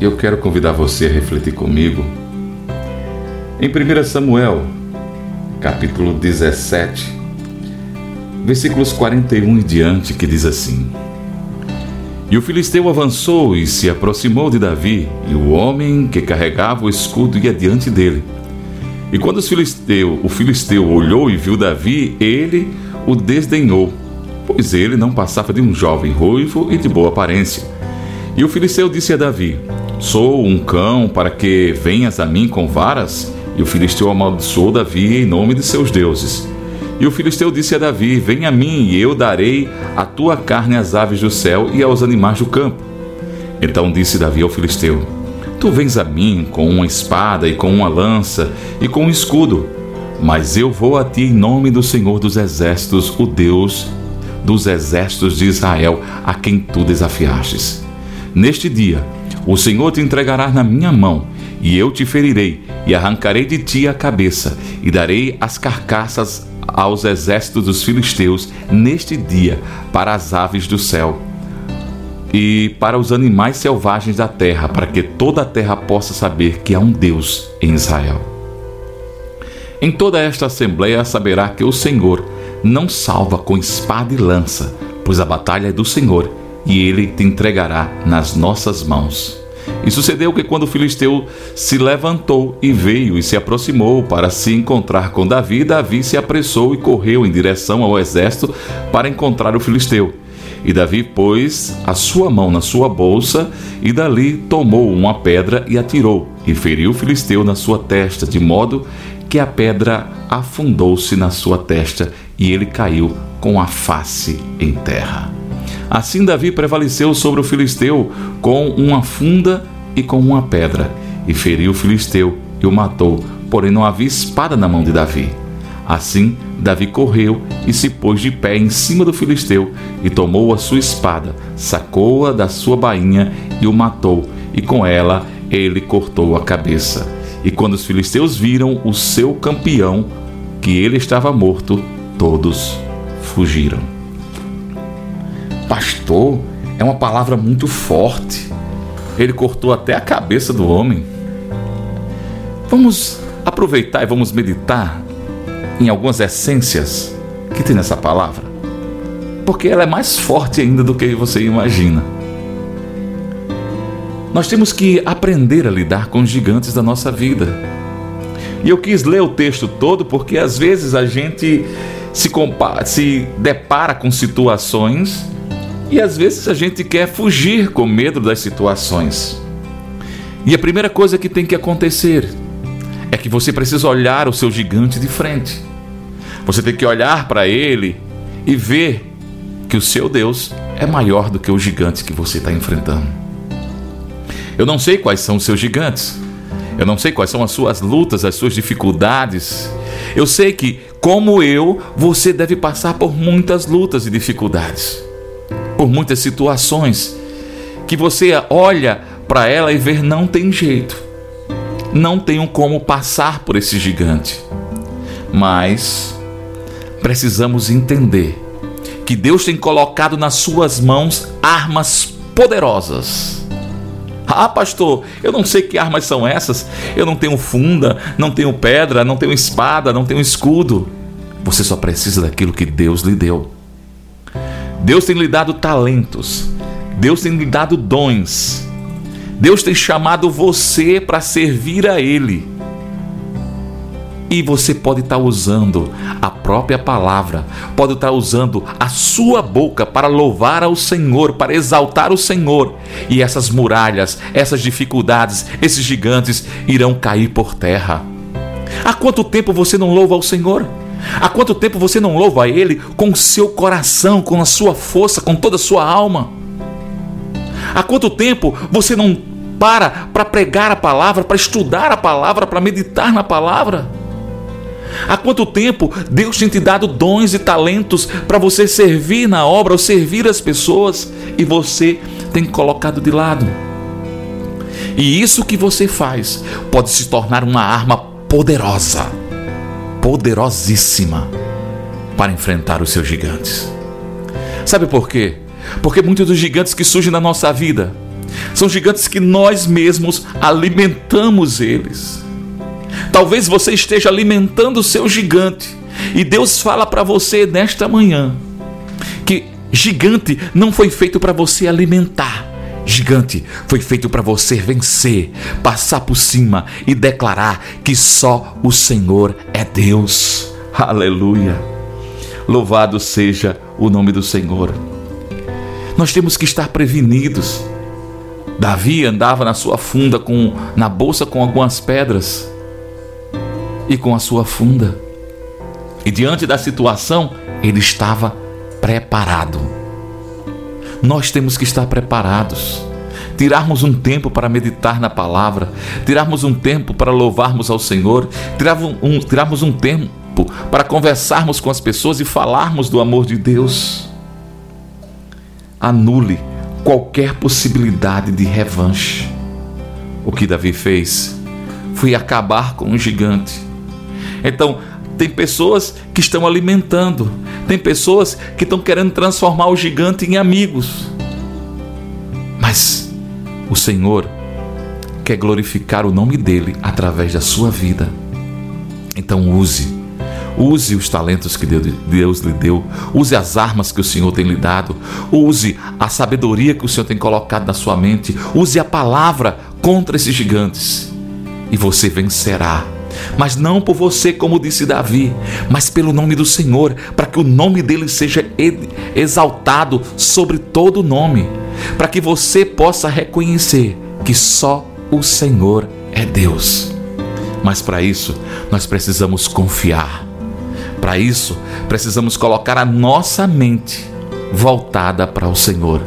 S2: Eu quero convidar você a refletir comigo em 1 Samuel, capítulo 17, versículos 41 e diante, que diz assim: E o filisteu avançou e se aproximou de Davi, e o homem que carregava o escudo ia diante dele. E quando os filisteu, o filisteu olhou e viu Davi, ele o desdenhou, pois ele não passava de um jovem ruivo e de boa aparência. E o filisteu disse a Davi: Sou um cão para que venhas a mim com varas? E o filisteu amaldiçoou Davi em nome de seus deuses. E o filisteu disse a Davi: Vem a mim, e eu darei a tua carne às aves do céu e aos animais do campo. Então disse Davi ao filisteu: Tu vens a mim com uma espada e com uma lança e com um escudo, mas eu vou a ti em nome do Senhor dos exércitos, o Deus dos exércitos de Israel, a quem tu desafiastes. Neste dia, o Senhor te entregará na minha mão, e eu te ferirei, e arrancarei de ti a cabeça, e darei as carcaças aos exércitos dos filisteus neste dia para as aves do céu e para os animais selvagens da terra, para que toda a terra possa saber que há um Deus em Israel. Em toda esta assembleia saberá que o Senhor não salva com espada e lança, pois a batalha é do Senhor e ele te entregará nas nossas mãos. E sucedeu que quando o filisteu se levantou e veio e se aproximou para se encontrar com Davi, Davi se apressou e correu em direção ao exército para encontrar o filisteu. E Davi pôs a sua mão na sua bolsa e dali tomou uma pedra e atirou, e feriu o filisteu na sua testa, de modo que a pedra afundou-se na sua testa e ele caiu com a face em terra. Assim Davi prevaleceu sobre o filisteu com uma funda e com uma pedra, e feriu o filisteu e o matou, porém não havia espada na mão de Davi. Assim, Davi correu e se pôs de pé em cima do filisteu e tomou a sua espada, sacou-a da sua bainha e o matou, e com ela ele cortou a cabeça. E quando os filisteus viram o seu campeão, que ele estava morto, todos fugiram. Pastor é uma palavra muito forte. Ele cortou até a cabeça do homem. Vamos aproveitar e vamos meditar em algumas essências que tem nessa palavra, porque ela é mais forte ainda do que você imagina. Nós temos que aprender a lidar com os gigantes da nossa vida. E eu quis ler o texto todo porque às vezes a gente se, se depara com situações e às vezes a gente quer fugir com medo das situações. E a primeira coisa que tem que acontecer é que você precisa olhar o seu gigante de frente. Você tem que olhar para ele e ver que o seu Deus é maior do que o gigante que você está enfrentando. Eu não sei quais são os seus gigantes. Eu não sei quais são as suas lutas, as suas dificuldades. Eu sei que, como eu, você deve passar por muitas lutas e dificuldades, por muitas situações que você olha para ela e vê não tem jeito, não tenho como passar por esse gigante. Mas precisamos entender que Deus tem colocado nas suas mãos armas poderosas. Ah, pastor, eu não sei que armas são essas. Eu não tenho funda, não tenho pedra, não tenho espada, não tenho escudo. Você só precisa daquilo que Deus lhe deu. Deus tem lhe dado talentos. Deus tem lhe dado dons. Deus tem chamado você para servir a Ele. E você pode estar usando a própria palavra, pode estar usando a sua boca para louvar ao Senhor, para exaltar o Senhor. E essas muralhas, essas dificuldades, esses gigantes irão cair por terra. Há quanto tempo você não louva ao Senhor? Há quanto tempo você não louva a Ele com o seu coração, com a sua força, com toda a sua alma? Há quanto tempo você não para para pregar a palavra, para estudar a palavra, para meditar na palavra? Há quanto tempo Deus tem te dado dons e talentos para você servir na obra ou servir as pessoas e você tem colocado de lado? E isso que você faz pode se tornar uma arma poderosa, poderosíssima para enfrentar os seus gigantes. Sabe por quê? Porque muitos dos gigantes que surgem na nossa vida são gigantes que nós mesmos alimentamos eles. Talvez você esteja alimentando o seu gigante. E Deus fala para você nesta manhã que gigante não foi feito para você alimentar. Gigante foi feito para você vencer, passar por cima e declarar que só o Senhor é Deus. Aleluia. Louvado seja o nome do Senhor. Nós temos que estar prevenidos. Davi andava na sua funda com na bolsa com algumas pedras e com a sua funda. E diante da situação, ele estava preparado. Nós temos que estar preparados. Tirarmos um tempo para meditar na palavra, tirarmos um tempo para louvarmos ao Senhor, tirarmos um, tempo para conversarmos com as pessoas e falarmos do amor de Deus. Anule qualquer possibilidade de revanche. O que Davi fez foi acabar com o gigante. Então, tem pessoas que estão alimentando, tem pessoas que estão querendo transformar o gigante em amigos. Mas o Senhor quer glorificar o nome dele através da sua vida. Então use Use os talentos que Deus lhe deu, use as armas que o Senhor tem lhe dado, use a sabedoria que o Senhor tem colocado na sua mente, use a palavra contra esses gigantes e você vencerá. Mas não por você, como disse Davi, mas pelo nome do Senhor, para que o nome dele seja exaltado sobre todo nome, para que você possa reconhecer que só o Senhor é Deus. Mas para isso, nós precisamos confiar para isso, precisamos colocar a nossa mente voltada para o Senhor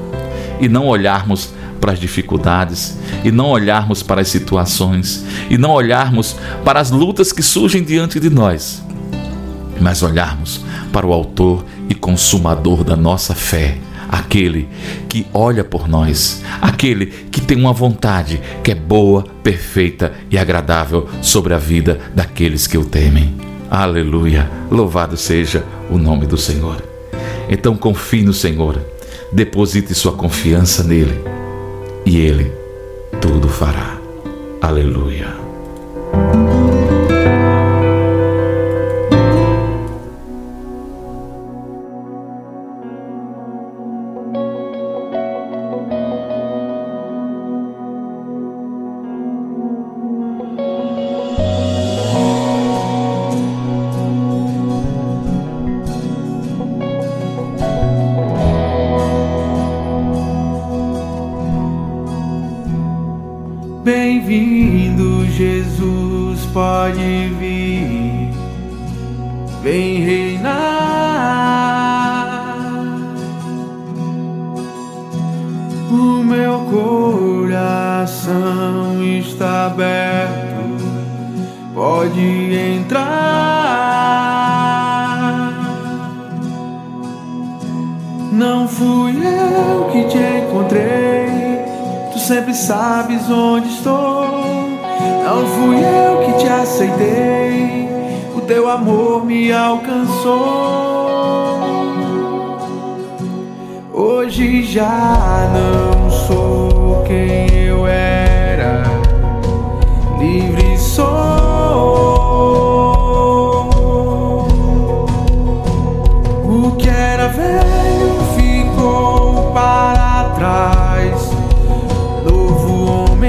S2: e não olharmos para as dificuldades, e não olharmos para as situações, e não olharmos para as lutas que surgem diante de nós, mas olharmos para o Autor e Consumador da nossa fé, aquele que olha por nós, aquele que tem uma vontade que é boa, perfeita e agradável sobre a vida daqueles que o temem. Aleluia! Louvado seja o nome do Senhor. Então confie no Senhor, deposite sua confiança nele e ele tudo fará. Aleluia!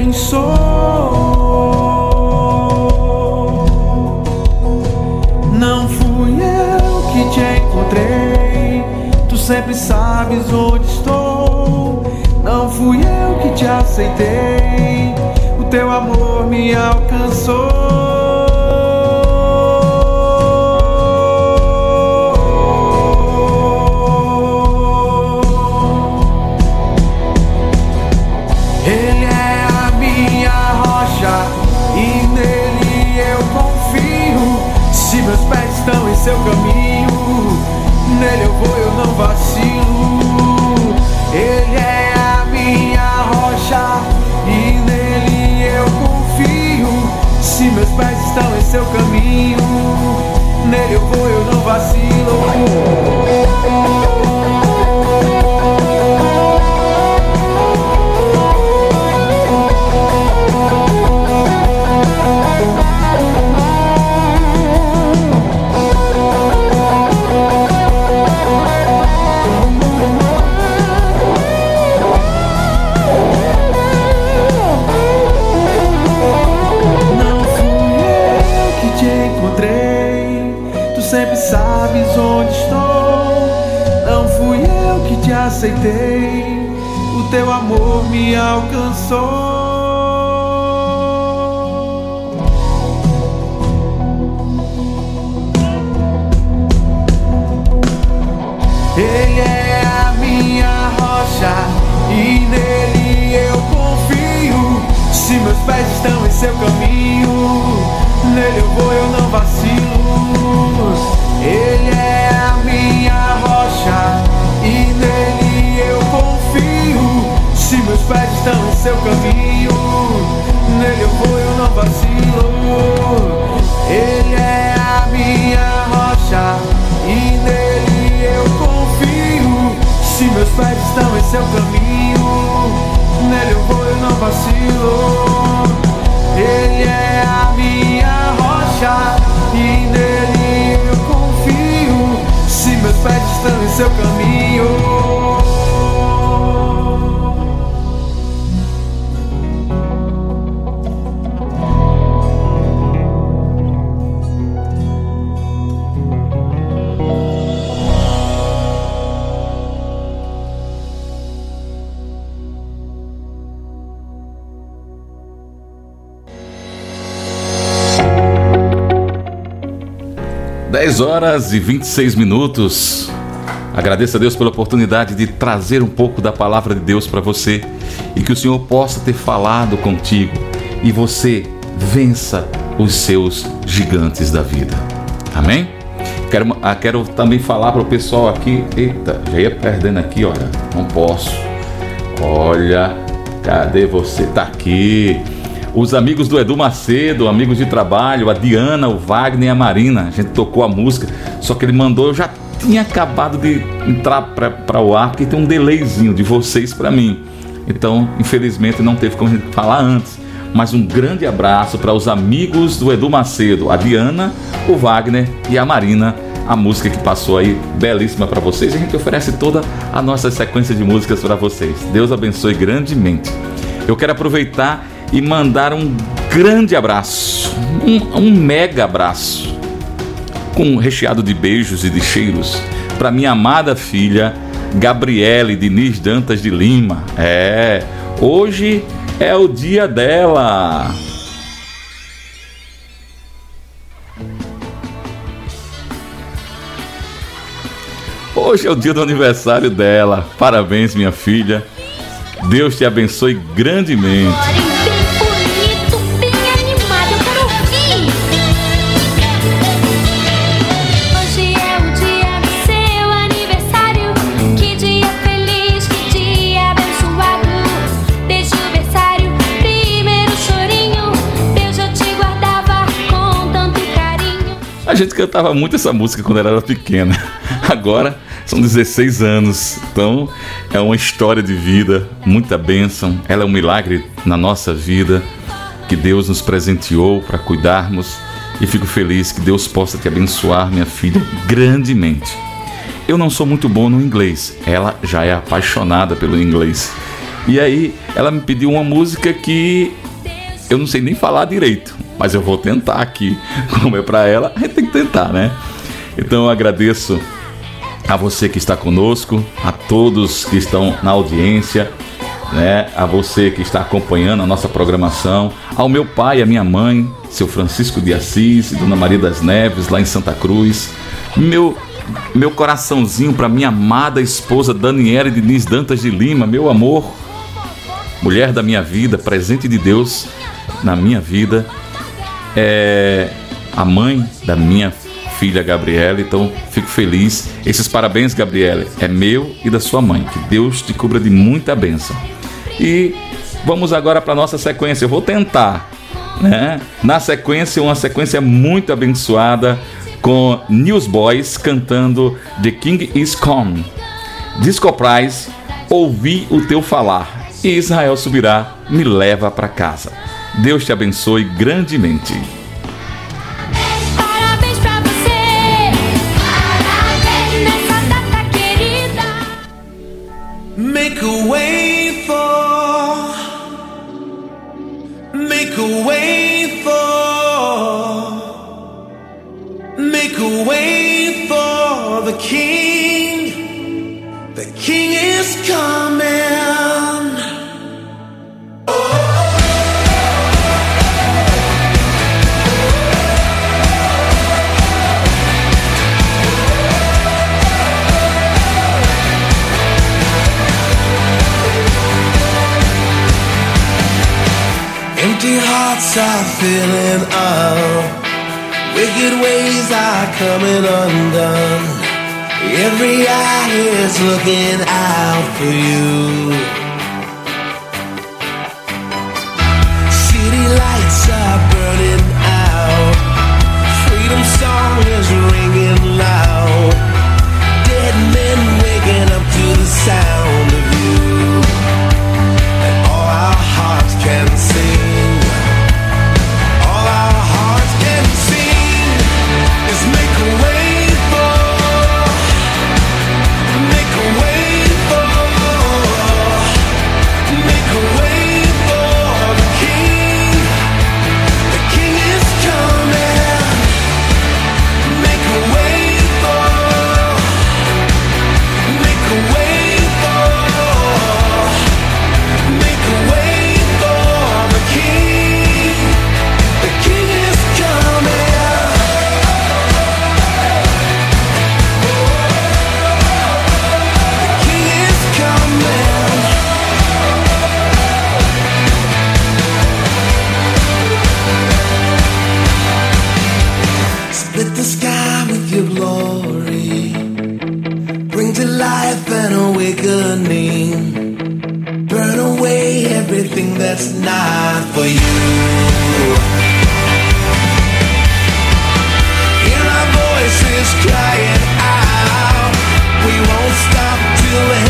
S4: Homem sou. Não fui eu que te encontrei, tu sempre sabes onde estou. Não fui eu que te aceitei, o teu amor me alcançou. Estão em seu caminho, nele eu vou, eu não vacilo. Ele é a minha rocha e nele eu confio. Se meus pés estão em seu caminho, nele eu vou, eu não Não o teu amor me alcançou. Ele é a minha rocha e nele eu confio. Se meus pés estão em seu caminho, nele eu vou, eu não vacilo. Ele é a minha rocha confio. Se meus pés estão em seu caminho, nele eu vou, eu não vacilo. Ele é a minha rocha e nele eu confio. Se meus pés estão em seu caminho, nele eu vou, eu não vacilo. Ele é a minha rocha e nele eu confio. Se meus pés estão em seu caminho.
S2: Dez horas e 26 minutos. Agradeço a Deus pela oportunidade de trazer um pouco da palavra de Deus para você e que o Senhor possa ter falado contigo e você vença os seus gigantes da vida. Amém? Quero, ah, quero também falar para o pessoal aqui. Eita, já ia perdendo aqui, olha. Não posso. Olha, cadê você? Tá aqui. Os amigos do Edu Macedo, amigos de trabalho, a Diana, o Wagner e a Marina. A gente tocou a música, só que ele mandou, eu já tinha acabado de entrar para o ar, porque tem um delayzinho de vocês para mim. Então, infelizmente, não teve como falar antes. Mas um grande abraço para os amigos do Edu Macedo, a Diana, o Wagner e a Marina. A música que passou aí, belíssima para vocês. A gente oferece toda a nossa sequência de músicas para vocês. Deus abençoe grandemente. Eu quero aproveitar e mandar um grande abraço, um, um mega abraço, com recheado de beijos e de cheiros, para minha amada filha Gabriele Diniz Dantas de Lima. É, hoje é o dia dela. Hoje é o dia do aniversário dela. Parabéns, minha filha. Deus te abençoe grandemente. A gente cantava muito essa música quando ela era pequena. (laughs) Agora são 16 anos. Então é uma história de vida, muita bênção. Ela é um milagre na nossa vida que Deus nos presenteou para cuidarmos. E fico feliz que Deus possa te abençoar, minha filha, grandemente. Eu não sou muito bom no inglês. Ela já é apaixonada pelo inglês. E aí ela me pediu uma música que eu não sei nem falar direito, mas eu vou tentar aqui. (laughs) Como é para ela, a gente tem que tentar, né? Então eu agradeço a você que está conosco, a todos que estão na audiência, né? A você que está acompanhando a nossa programação, ao meu pai, a minha mãe, seu Francisco de Assis, e Dona Maria das Neves, lá em Santa Cruz, meu meu coraçãozinho para minha amada esposa Daniela Diniz Dantas de Lima, meu amor, mulher da minha vida, presente de Deus na minha vida, é a mãe da minha filha Gabriela, então fico feliz. Esses parabéns, Gabriela, é meu e da sua mãe. Que Deus te cubra de muita bênção. E vamos agora para nossa sequência. Eu vou tentar, né? Na sequência, uma sequência muito abençoada com Newsboys cantando The King is Come. Disco ouvi o teu falar. E Israel subirá, me leva para casa. Deus te abençoe grandemente.
S11: Parabéns pra você. Parabéns nessa data querida.
S12: Make a way for, make a way for, make a way for the King. The King is coming. Hearts are filling up. Wicked ways are coming undone. Every eye is looking out for you. City lights are burning out. Freedom song is ringing loud. Dead men waking up to the sound life an awakening. Burn away everything that's not for you. Hear our voices crying out. We won't stop till the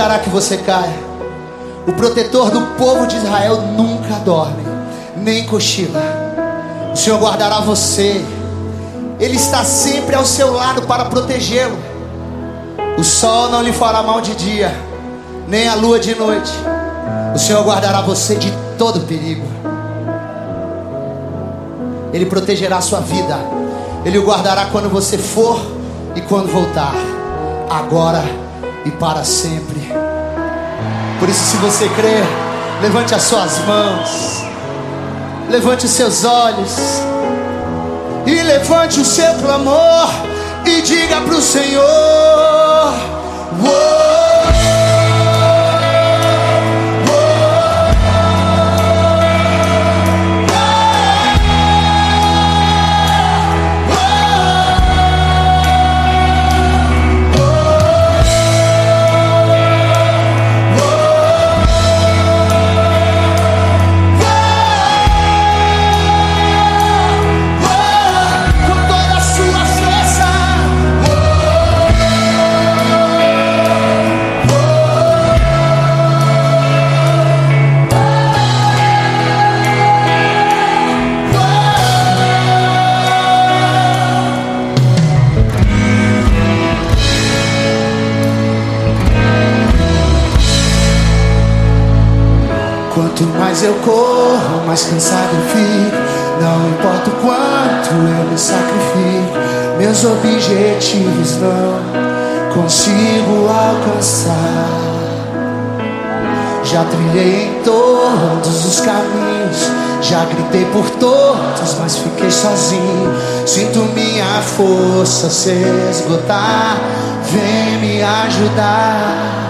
S5: deixará que você caia. O protetor do povo de Israel nunca dorme, nem cochila. O Senhor guardará você. Ele está sempre ao seu lado para protegê-lo. O sol não lhe fará mal de dia, nem a lua de noite. O Senhor guardará você de todo perigo. Ele protegerá a sua vida. Ele o guardará quando você for e quando voltar. Agora e para sempre. Por isso, se você crer, levante as suas mãos. Levante os seus olhos e levante o seu clamor e diga para o Senhor: com mais eu corro, mais cansado eu fico. Não importa o quanto eu me sacrifico, meus objetivos não consigo alcançar. Já trilhei em todos os caminhos, já gritei por todos, mas fiquei sozinho. Sinto minha força se esgotar, vem me ajudar.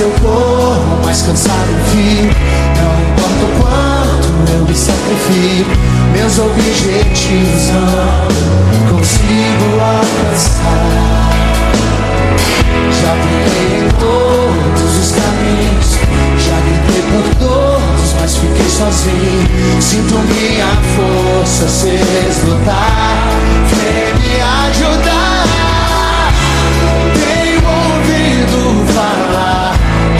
S5: eu corro, mais cansado fico. Não importa o quanto eu me sacrifico, meus objetivos não consigo alcançar. Já tentei em todos os caminhos, já gritei por todos, mas fiquei sozinho. Sinto minha força se esgotar, vem me ajudar. Tenho ouvido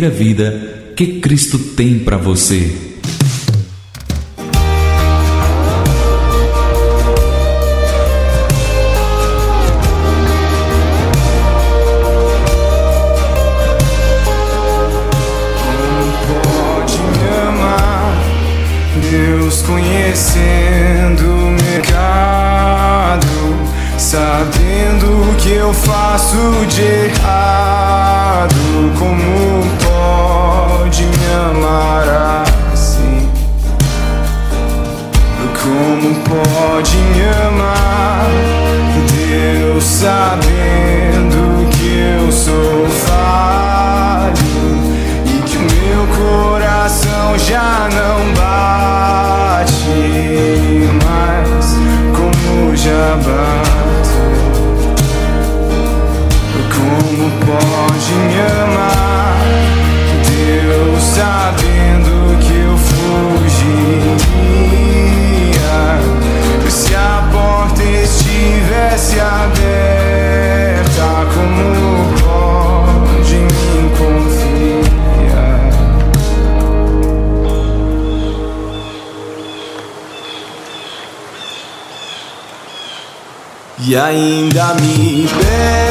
S5: verdadeira vida que
S4: Cristo tem para você.
S13: e ainda me
S2: espera.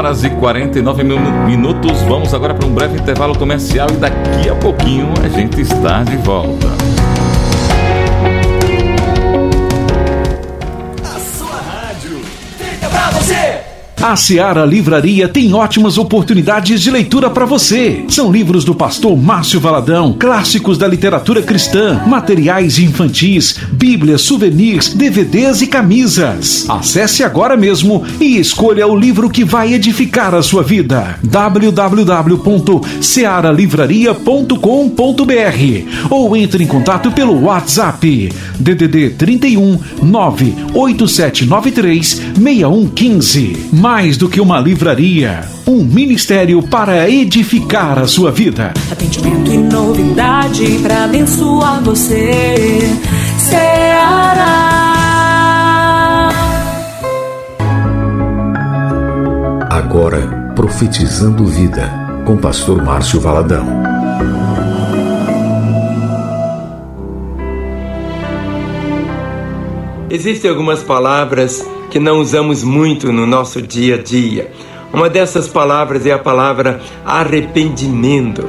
S2: Horas e 49 minu- minutos. Vamos agora para um breve intervalo comercial e daqui a pouquinho a gente está de volta.
S9: A Seara Livraria tem ótimas oportunidades de leitura para você. São livros do pastor Márcio Valadão, clássicos da literatura cristã, materiais infantis, bíblias, souvenirs, DVDs e camisas. Acesse agora mesmo e escolha o livro que vai edificar a sua vida. www.searalivraria.com.br ou entre em contato pelo WhatsApp DDD 31 98793 6115. Mais do que uma livraria, um ministério para edificar a sua vida.
S14: Atendimento e novidade pra abençoar você. Ceará.
S7: Agora, profetizando vida, com pastor Márcio Valadão.
S10: Existem algumas palavras que não usamos muito no nosso dia a dia. Uma dessas palavras é a palavra arrependimento.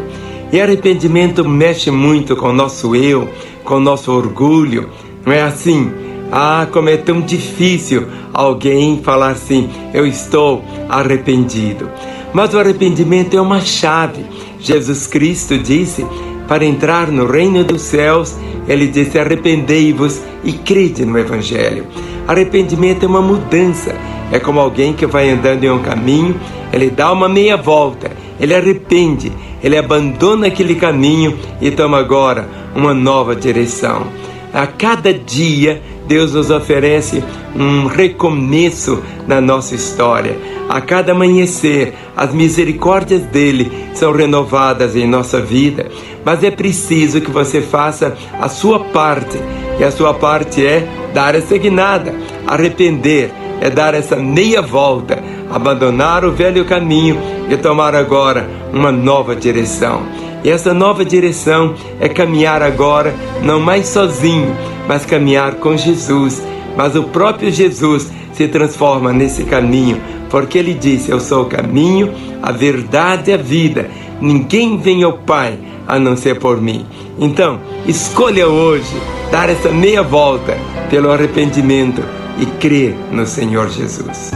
S10: E arrependimento mexe muito com o nosso eu, com o nosso orgulho. Não é assim? Ah, como é tão difícil alguém falar assim: eu estou arrependido. Mas o arrependimento é uma chave. Jesus Cristo disse: para entrar no reino dos céus, ele disse: arrependei-vos e crede no Evangelho. Arrependimento é uma mudança. É como alguém que vai andando em um caminho, ele dá uma meia volta, ele arrepende, ele abandona aquele caminho e toma agora uma nova direção. A cada dia, Deus nos oferece um recomeço na nossa história. A cada amanhecer, as misericórdias dele são renovadas em nossa vida. Mas é preciso que você faça a sua parte. E a sua parte é dar essa guinada, arrepender, é dar essa meia volta, abandonar o velho caminho e tomar agora uma nova direção. E essa nova direção é caminhar agora não mais sozinho, mas caminhar com Jesus. Mas o próprio Jesus se transforma nesse caminho, porque ele disse: Eu sou o caminho, a verdade e a vida. Ninguém vem ao Pai a não ser por mim. Então, escolha hoje dar essa meia volta pelo arrependimento e crer no Senhor Jesus.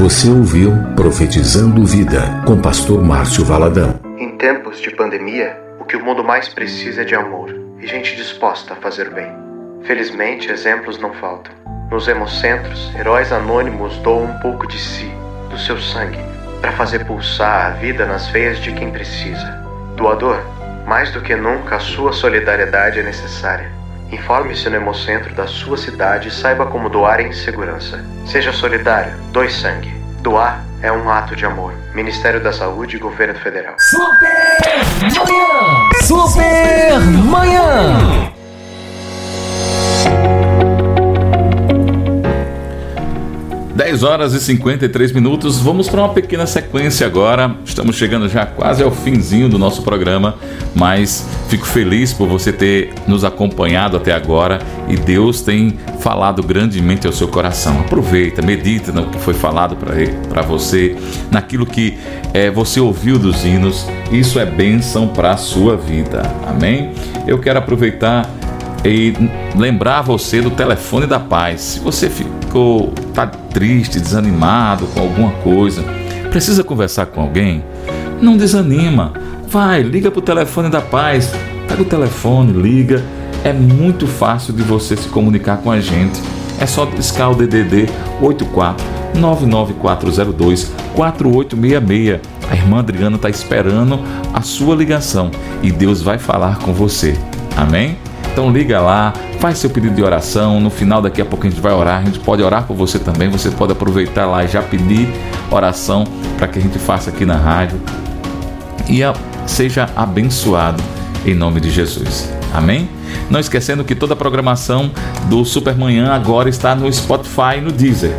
S7: Você ouviu Profetizando Vida, com pastor Márcio Valadão.
S15: Em tempos de pandemia, o que o mundo mais precisa é de amor e gente disposta a fazer bem. Felizmente, exemplos não faltam. Nos hemocentros, heróis anônimos doam um pouco de si, do seu sangue, para fazer pulsar a vida nas veias de quem precisa. Doador, mais do que nunca a sua solidariedade é necessária. Informe-se no hemocentro da sua cidade e saiba como doar em segurança. Seja solidário, doe sangue. Doar é um ato de amor. Ministério da Saúde e Governo Federal.
S1: Super Manhã!
S2: Dez horas e 53 minutos. Vamos para uma pequena sequência agora. Estamos chegando já quase ao finzinho do nosso programa, mas fico feliz por você ter nos acompanhado até agora e Deus tem falado grandemente ao seu coração. Aproveita, medita no que foi falado para você, naquilo que é, você ouviu dos hinos. Isso é bênção para a sua vida. Amém? Eu quero aproveitar e lembrar você do telefone da paz. Se você ficou tá triste, desanimado com alguma coisa, precisa conversar com alguém, não desanima. Vai, liga pro telefone da paz. Pega o telefone, liga. É muito fácil de você se comunicar com a gente. É só discar o DDD 84 99402 4866. A irmã Adriana está esperando a sua ligação e Deus vai falar com você. Amém? Então liga lá, faz seu pedido de oração. No final, daqui a pouco a gente vai orar. A gente pode orar por você também. Você pode aproveitar lá e já pedir oração para que a gente faça aqui na rádio. E a, seja abençoado em nome de Jesus. Amém? Não esquecendo que toda a programação do Supermanhã agora está no Spotify e no Deezer.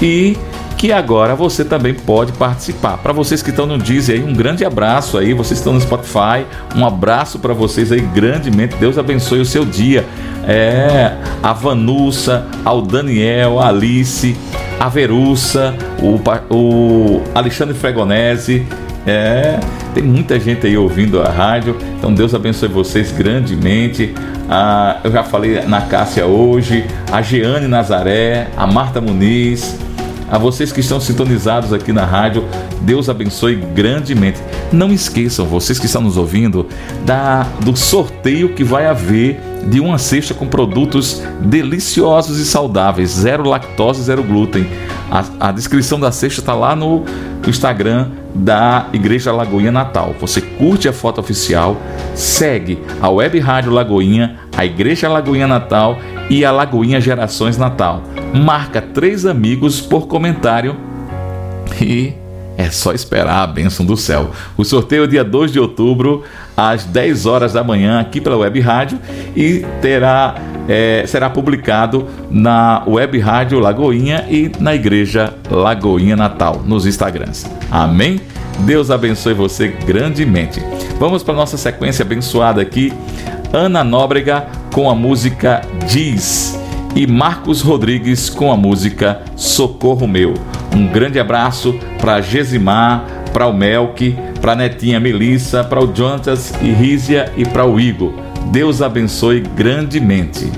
S2: E que agora você também pode participar. Para vocês que estão no Deezer, aí, um grande abraço aí. Vocês estão no Spotify, um abraço para vocês aí grandemente. Deus abençoe o seu dia. É, a Vanussa, ao Daniel, a Alice,
S16: a Verussa, o, o Alexandre Fregonese. É, tem muita gente aí ouvindo a rádio. Então Deus abençoe vocês grandemente. Ah, eu já falei na Cássia hoje, a Jeane Nazaré, a Marta Muniz, a vocês que estão sintonizados aqui na rádio, Deus abençoe grandemente. Não esqueçam, vocês que estão nos ouvindo, da, do sorteio que vai haver de uma cesta com produtos deliciosos e saudáveis, zero lactose, zero glúten. A, a descrição da cesta está lá no Instagram da Igreja Lagoinha Natal. Você curte a foto oficial, segue a Web Rádio Lagoinha, a Igreja Lagoinha Natal e a Lagoinha Gerações Natal. Marca três amigos por comentário e é só esperar a bênção do céu. O sorteio é dia 2 de outubro, às 10 horas da manhã, aqui pela Web Rádio, e terá, é, será publicado na Web Rádio Lagoinha e na Igreja Lagoinha Natal, nos Instagrams. Amém? Deus abençoe você grandemente. Vamos para nossa sequência abençoada aqui. Ana Nóbrega com a música Diz e Marcos Rodrigues com a música Socorro Meu. Um grande abraço para Gesimar, para o Melk, para a netinha Melissa, para o Jonatas e Rízia e para o Igor. Deus abençoe grandemente.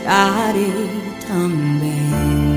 S17: Vitórias te darei também.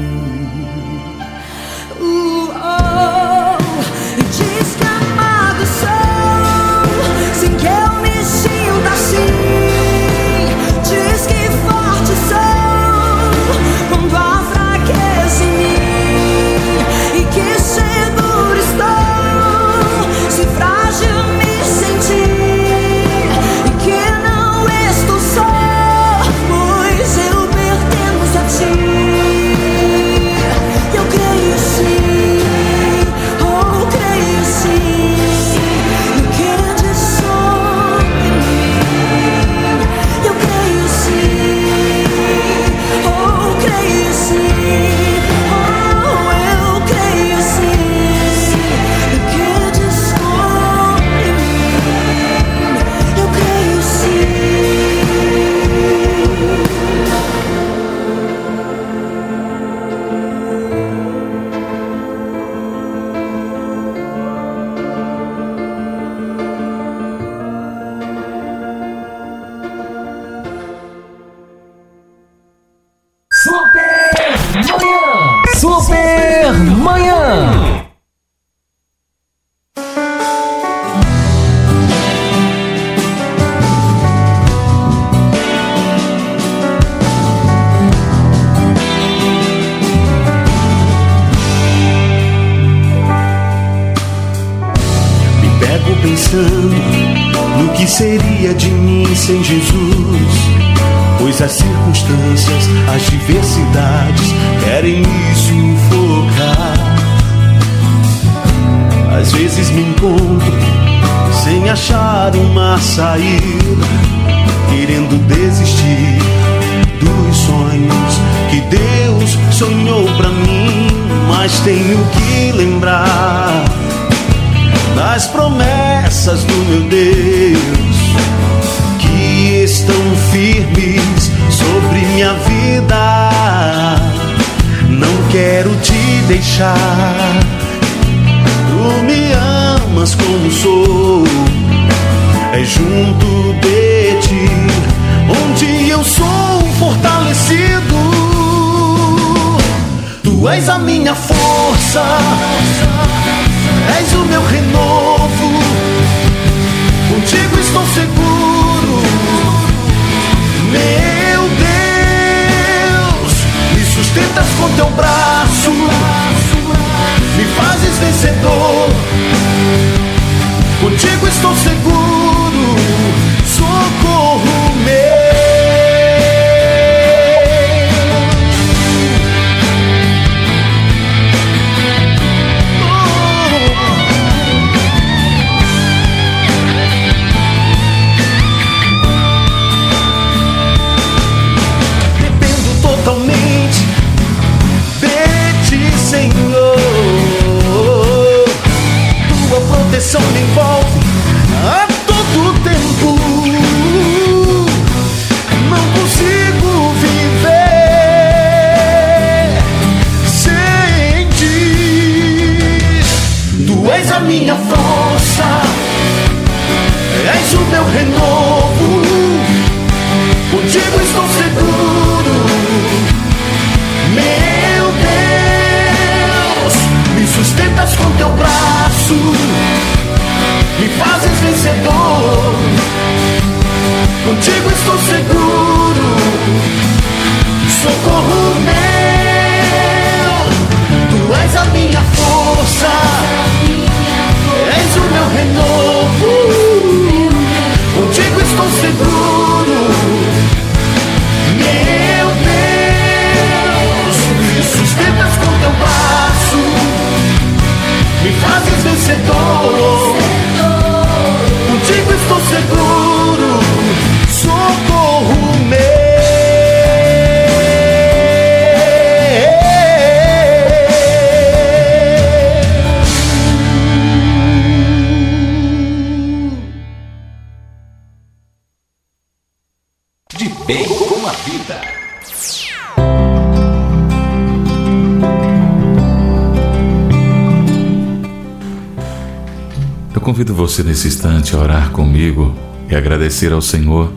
S2: Convido você nesse instante a orar comigo e agradecer ao Senhor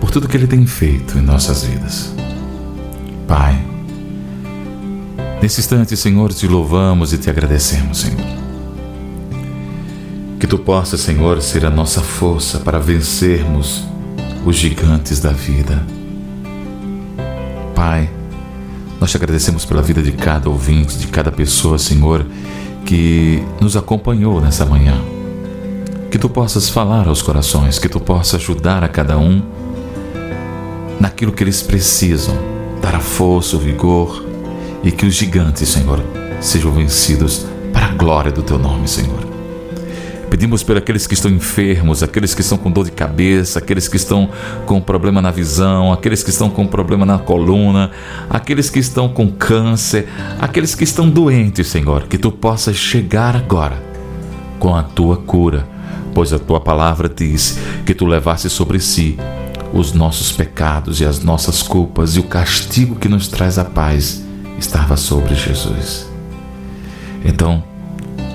S2: por tudo que Ele tem feito em nossas vidas. Pai, nesse instante, Senhor, te louvamos e te agradecemos, Senhor. Que tu possas, Senhor, ser a nossa força para vencermos os gigantes da vida. Pai, nós te agradecemos pela vida de cada ouvinte, de cada pessoa, Senhor, que nos acompanhou nessa manhã. Que tu possas falar aos corações, que tu possas ajudar a cada um naquilo que eles precisam, dar a força, o vigor e que os gigantes, Senhor, sejam vencidos para a glória do teu nome, Senhor. Pedimos por aqueles que estão enfermos, aqueles que estão com dor de cabeça, aqueles que estão com problema na visão, aqueles que estão com problema na coluna, aqueles que estão com câncer, aqueles que estão doentes, Senhor, que tu possas chegar agora com a tua cura, pois a tua palavra diz que tu levaste sobre si os nossos pecados e as nossas culpas e o castigo que nos traz a paz estava sobre Jesus. Então,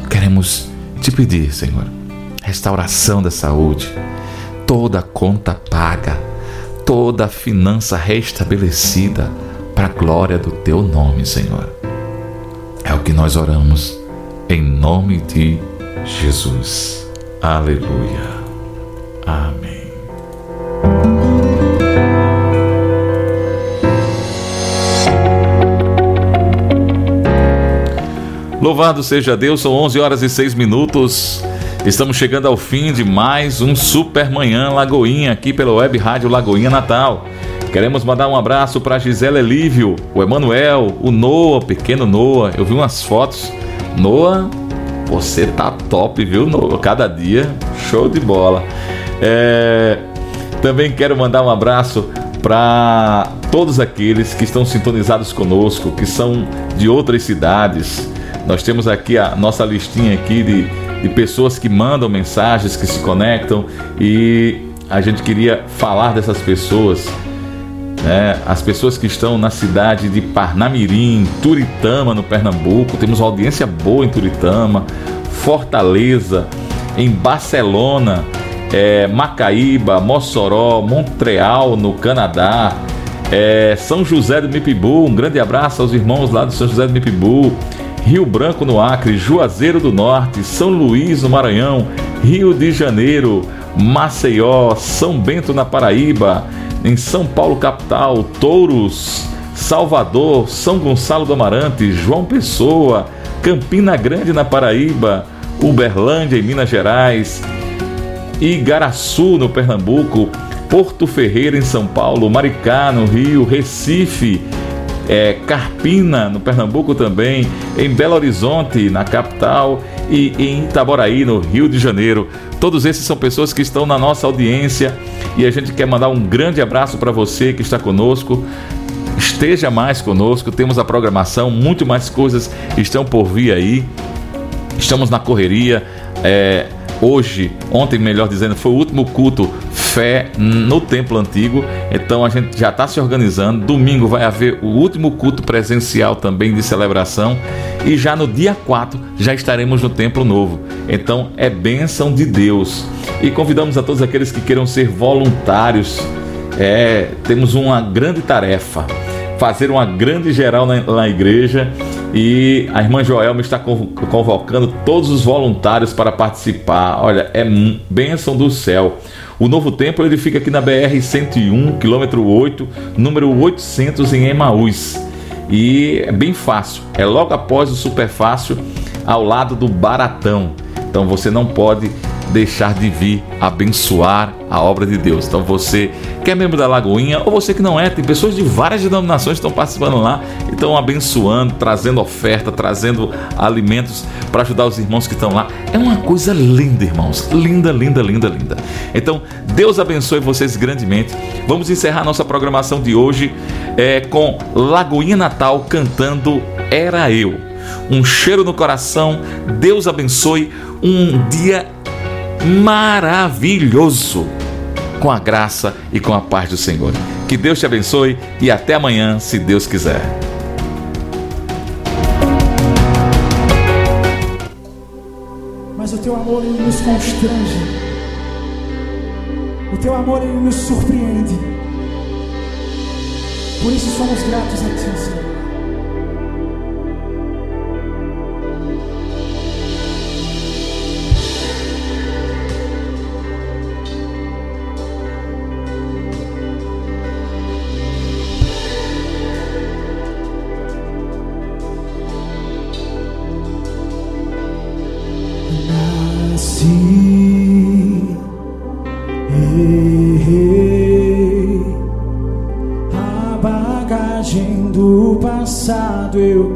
S2: queremos te pedir, Senhor, restauração da saúde, toda conta paga, toda finança restabelecida para a glória do teu nome, Senhor. É o que nós oramos em nome de Jesus. Aleluia. Amém. Louvado seja Deus, são 11 horas e 6 minutos. Estamos chegando ao fim de mais um Super Manhã Lagoinha aqui pela Web Rádio Lagoinha Natal. Queremos mandar um abraço para Gisela Elívio, o Emanuel, o Noah, pequeno Noah. Eu vi umas fotos. Noah, você tá top, viu, Noah? Cada dia, show de bola. É, Também quero mandar um abraço para todos aqueles que estão sintonizados conosco, que são de outras cidades. Nós temos aqui a nossa listinha aqui de, de pessoas que mandam mensagens, que se conectam e a gente queria falar dessas pessoas né? As pessoas que estão na cidade de Parnamirim, Turitama, no Pernambuco, temos uma audiência boa em Turitama, Fortaleza, em Barcelona, é, Macaíba, Mossoró, Montreal, no Canadá, é, São José do Mipibu, um grande abraço aos irmãos lá do São José do Mipibu, Rio Branco no Acre, Juazeiro do Norte, São Luís no Maranhão, Rio de Janeiro, Maceió, São Bento na Paraíba, em São Paulo capital, Touros, Salvador, São Gonçalo do Amarante, João Pessoa, Campina Grande na Paraíba, Uberlândia em Minas Gerais, Igaraçu no Pernambuco, Porto Ferreira em São Paulo, Maricá no Rio, Recife, é, Carpina no Pernambuco também, em Belo Horizonte na capital e em Itaboraí no Rio de Janeiro. Todos esses são pessoas que estão na nossa audiência e a gente quer mandar um grande abraço para você que está conosco. Esteja mais conosco, temos a programação, muito mais coisas estão por vir aí. Estamos na correria. é, hoje, ontem, melhor dizendo, foi o último culto fé no templo antigo. Então a gente já está se organizando. Domingo vai haver o último culto presencial também de celebração. E já no dia 4 já estaremos no templo novo. Então é bênção de Deus. E convidamos a todos aqueles que queiram ser voluntários. É, temos uma grande tarefa fazer uma grande geral na, na igreja e a irmã Joelma está convo- convocando todos os voluntários para participar. Olha, é bênção do céu. O novo templo ele fica aqui na BR 101, quilômetro 8, número 800 em Emaús. E é bem fácil, é logo após o Super Fácil, ao lado do Baratão. Então você não pode deixar de vir abençoar a obra de Deus. Então você que é membro da Lagoinha ou você que não é, tem pessoas de várias denominações que estão participando lá, e estão abençoando, trazendo oferta, trazendo alimentos para ajudar os irmãos que estão lá. É uma coisa linda, irmãos. Linda, linda, linda, linda. Então, Deus abençoe vocês grandemente. Vamos encerrar nossa programação de hoje é, com Lagoinha Natal cantando Era Eu. Um cheiro no coração. Deus abençoe. Um dia maravilhoso com a graça e com a paz do Senhor. Que Deus te abençoe e até amanhã, se Deus quiser.
S18: Mas o teu amor ele nos constrange. O teu amor ele nos surpreende. Por isso somos gratos a ti, Senhor.
S1: Passado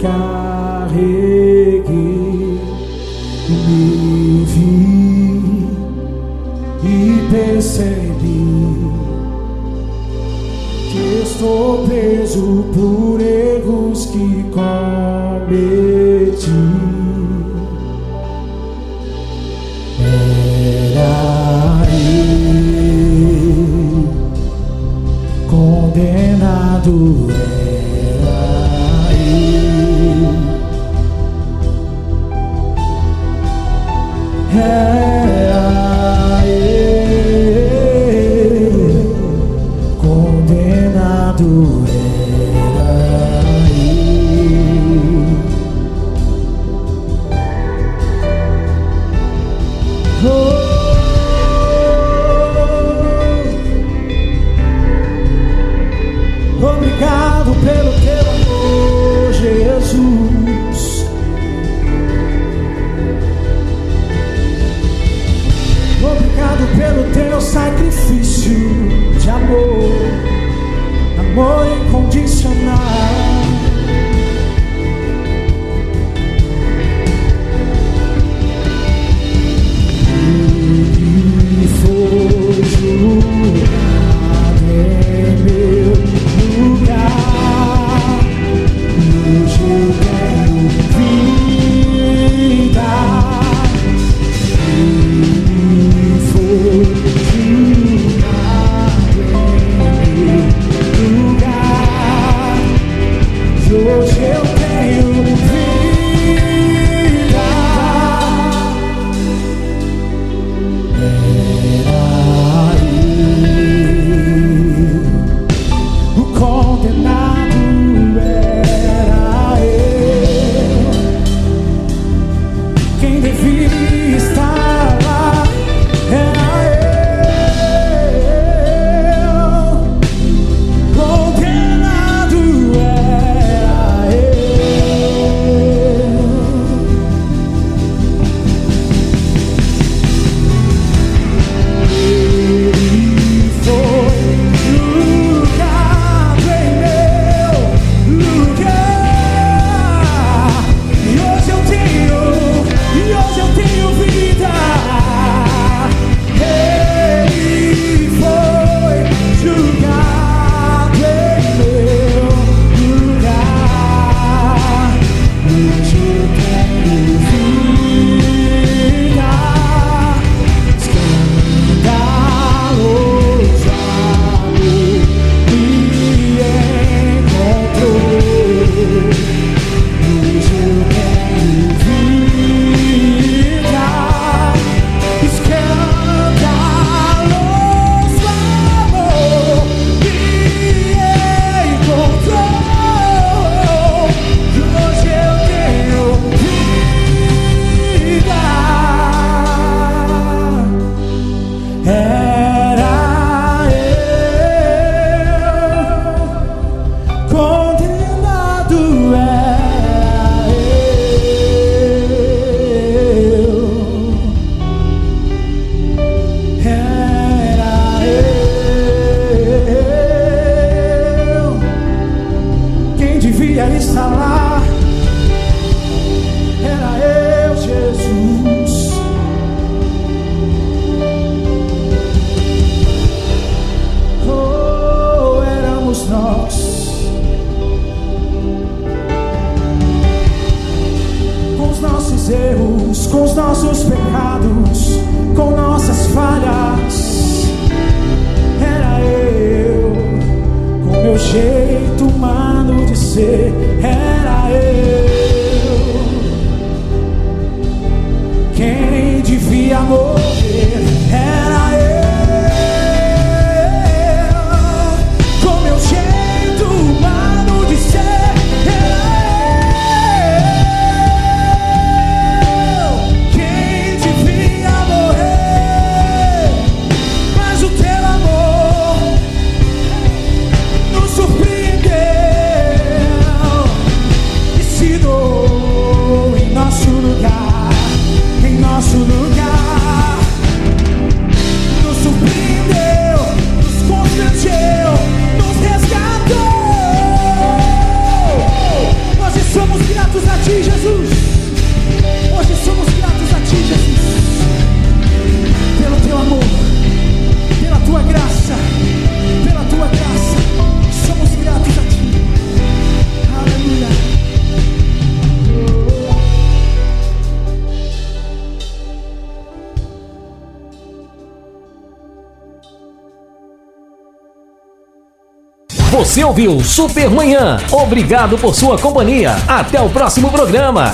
S19: Você ouviu Super Manhã. Obrigado por sua companhia. Até o próximo programa.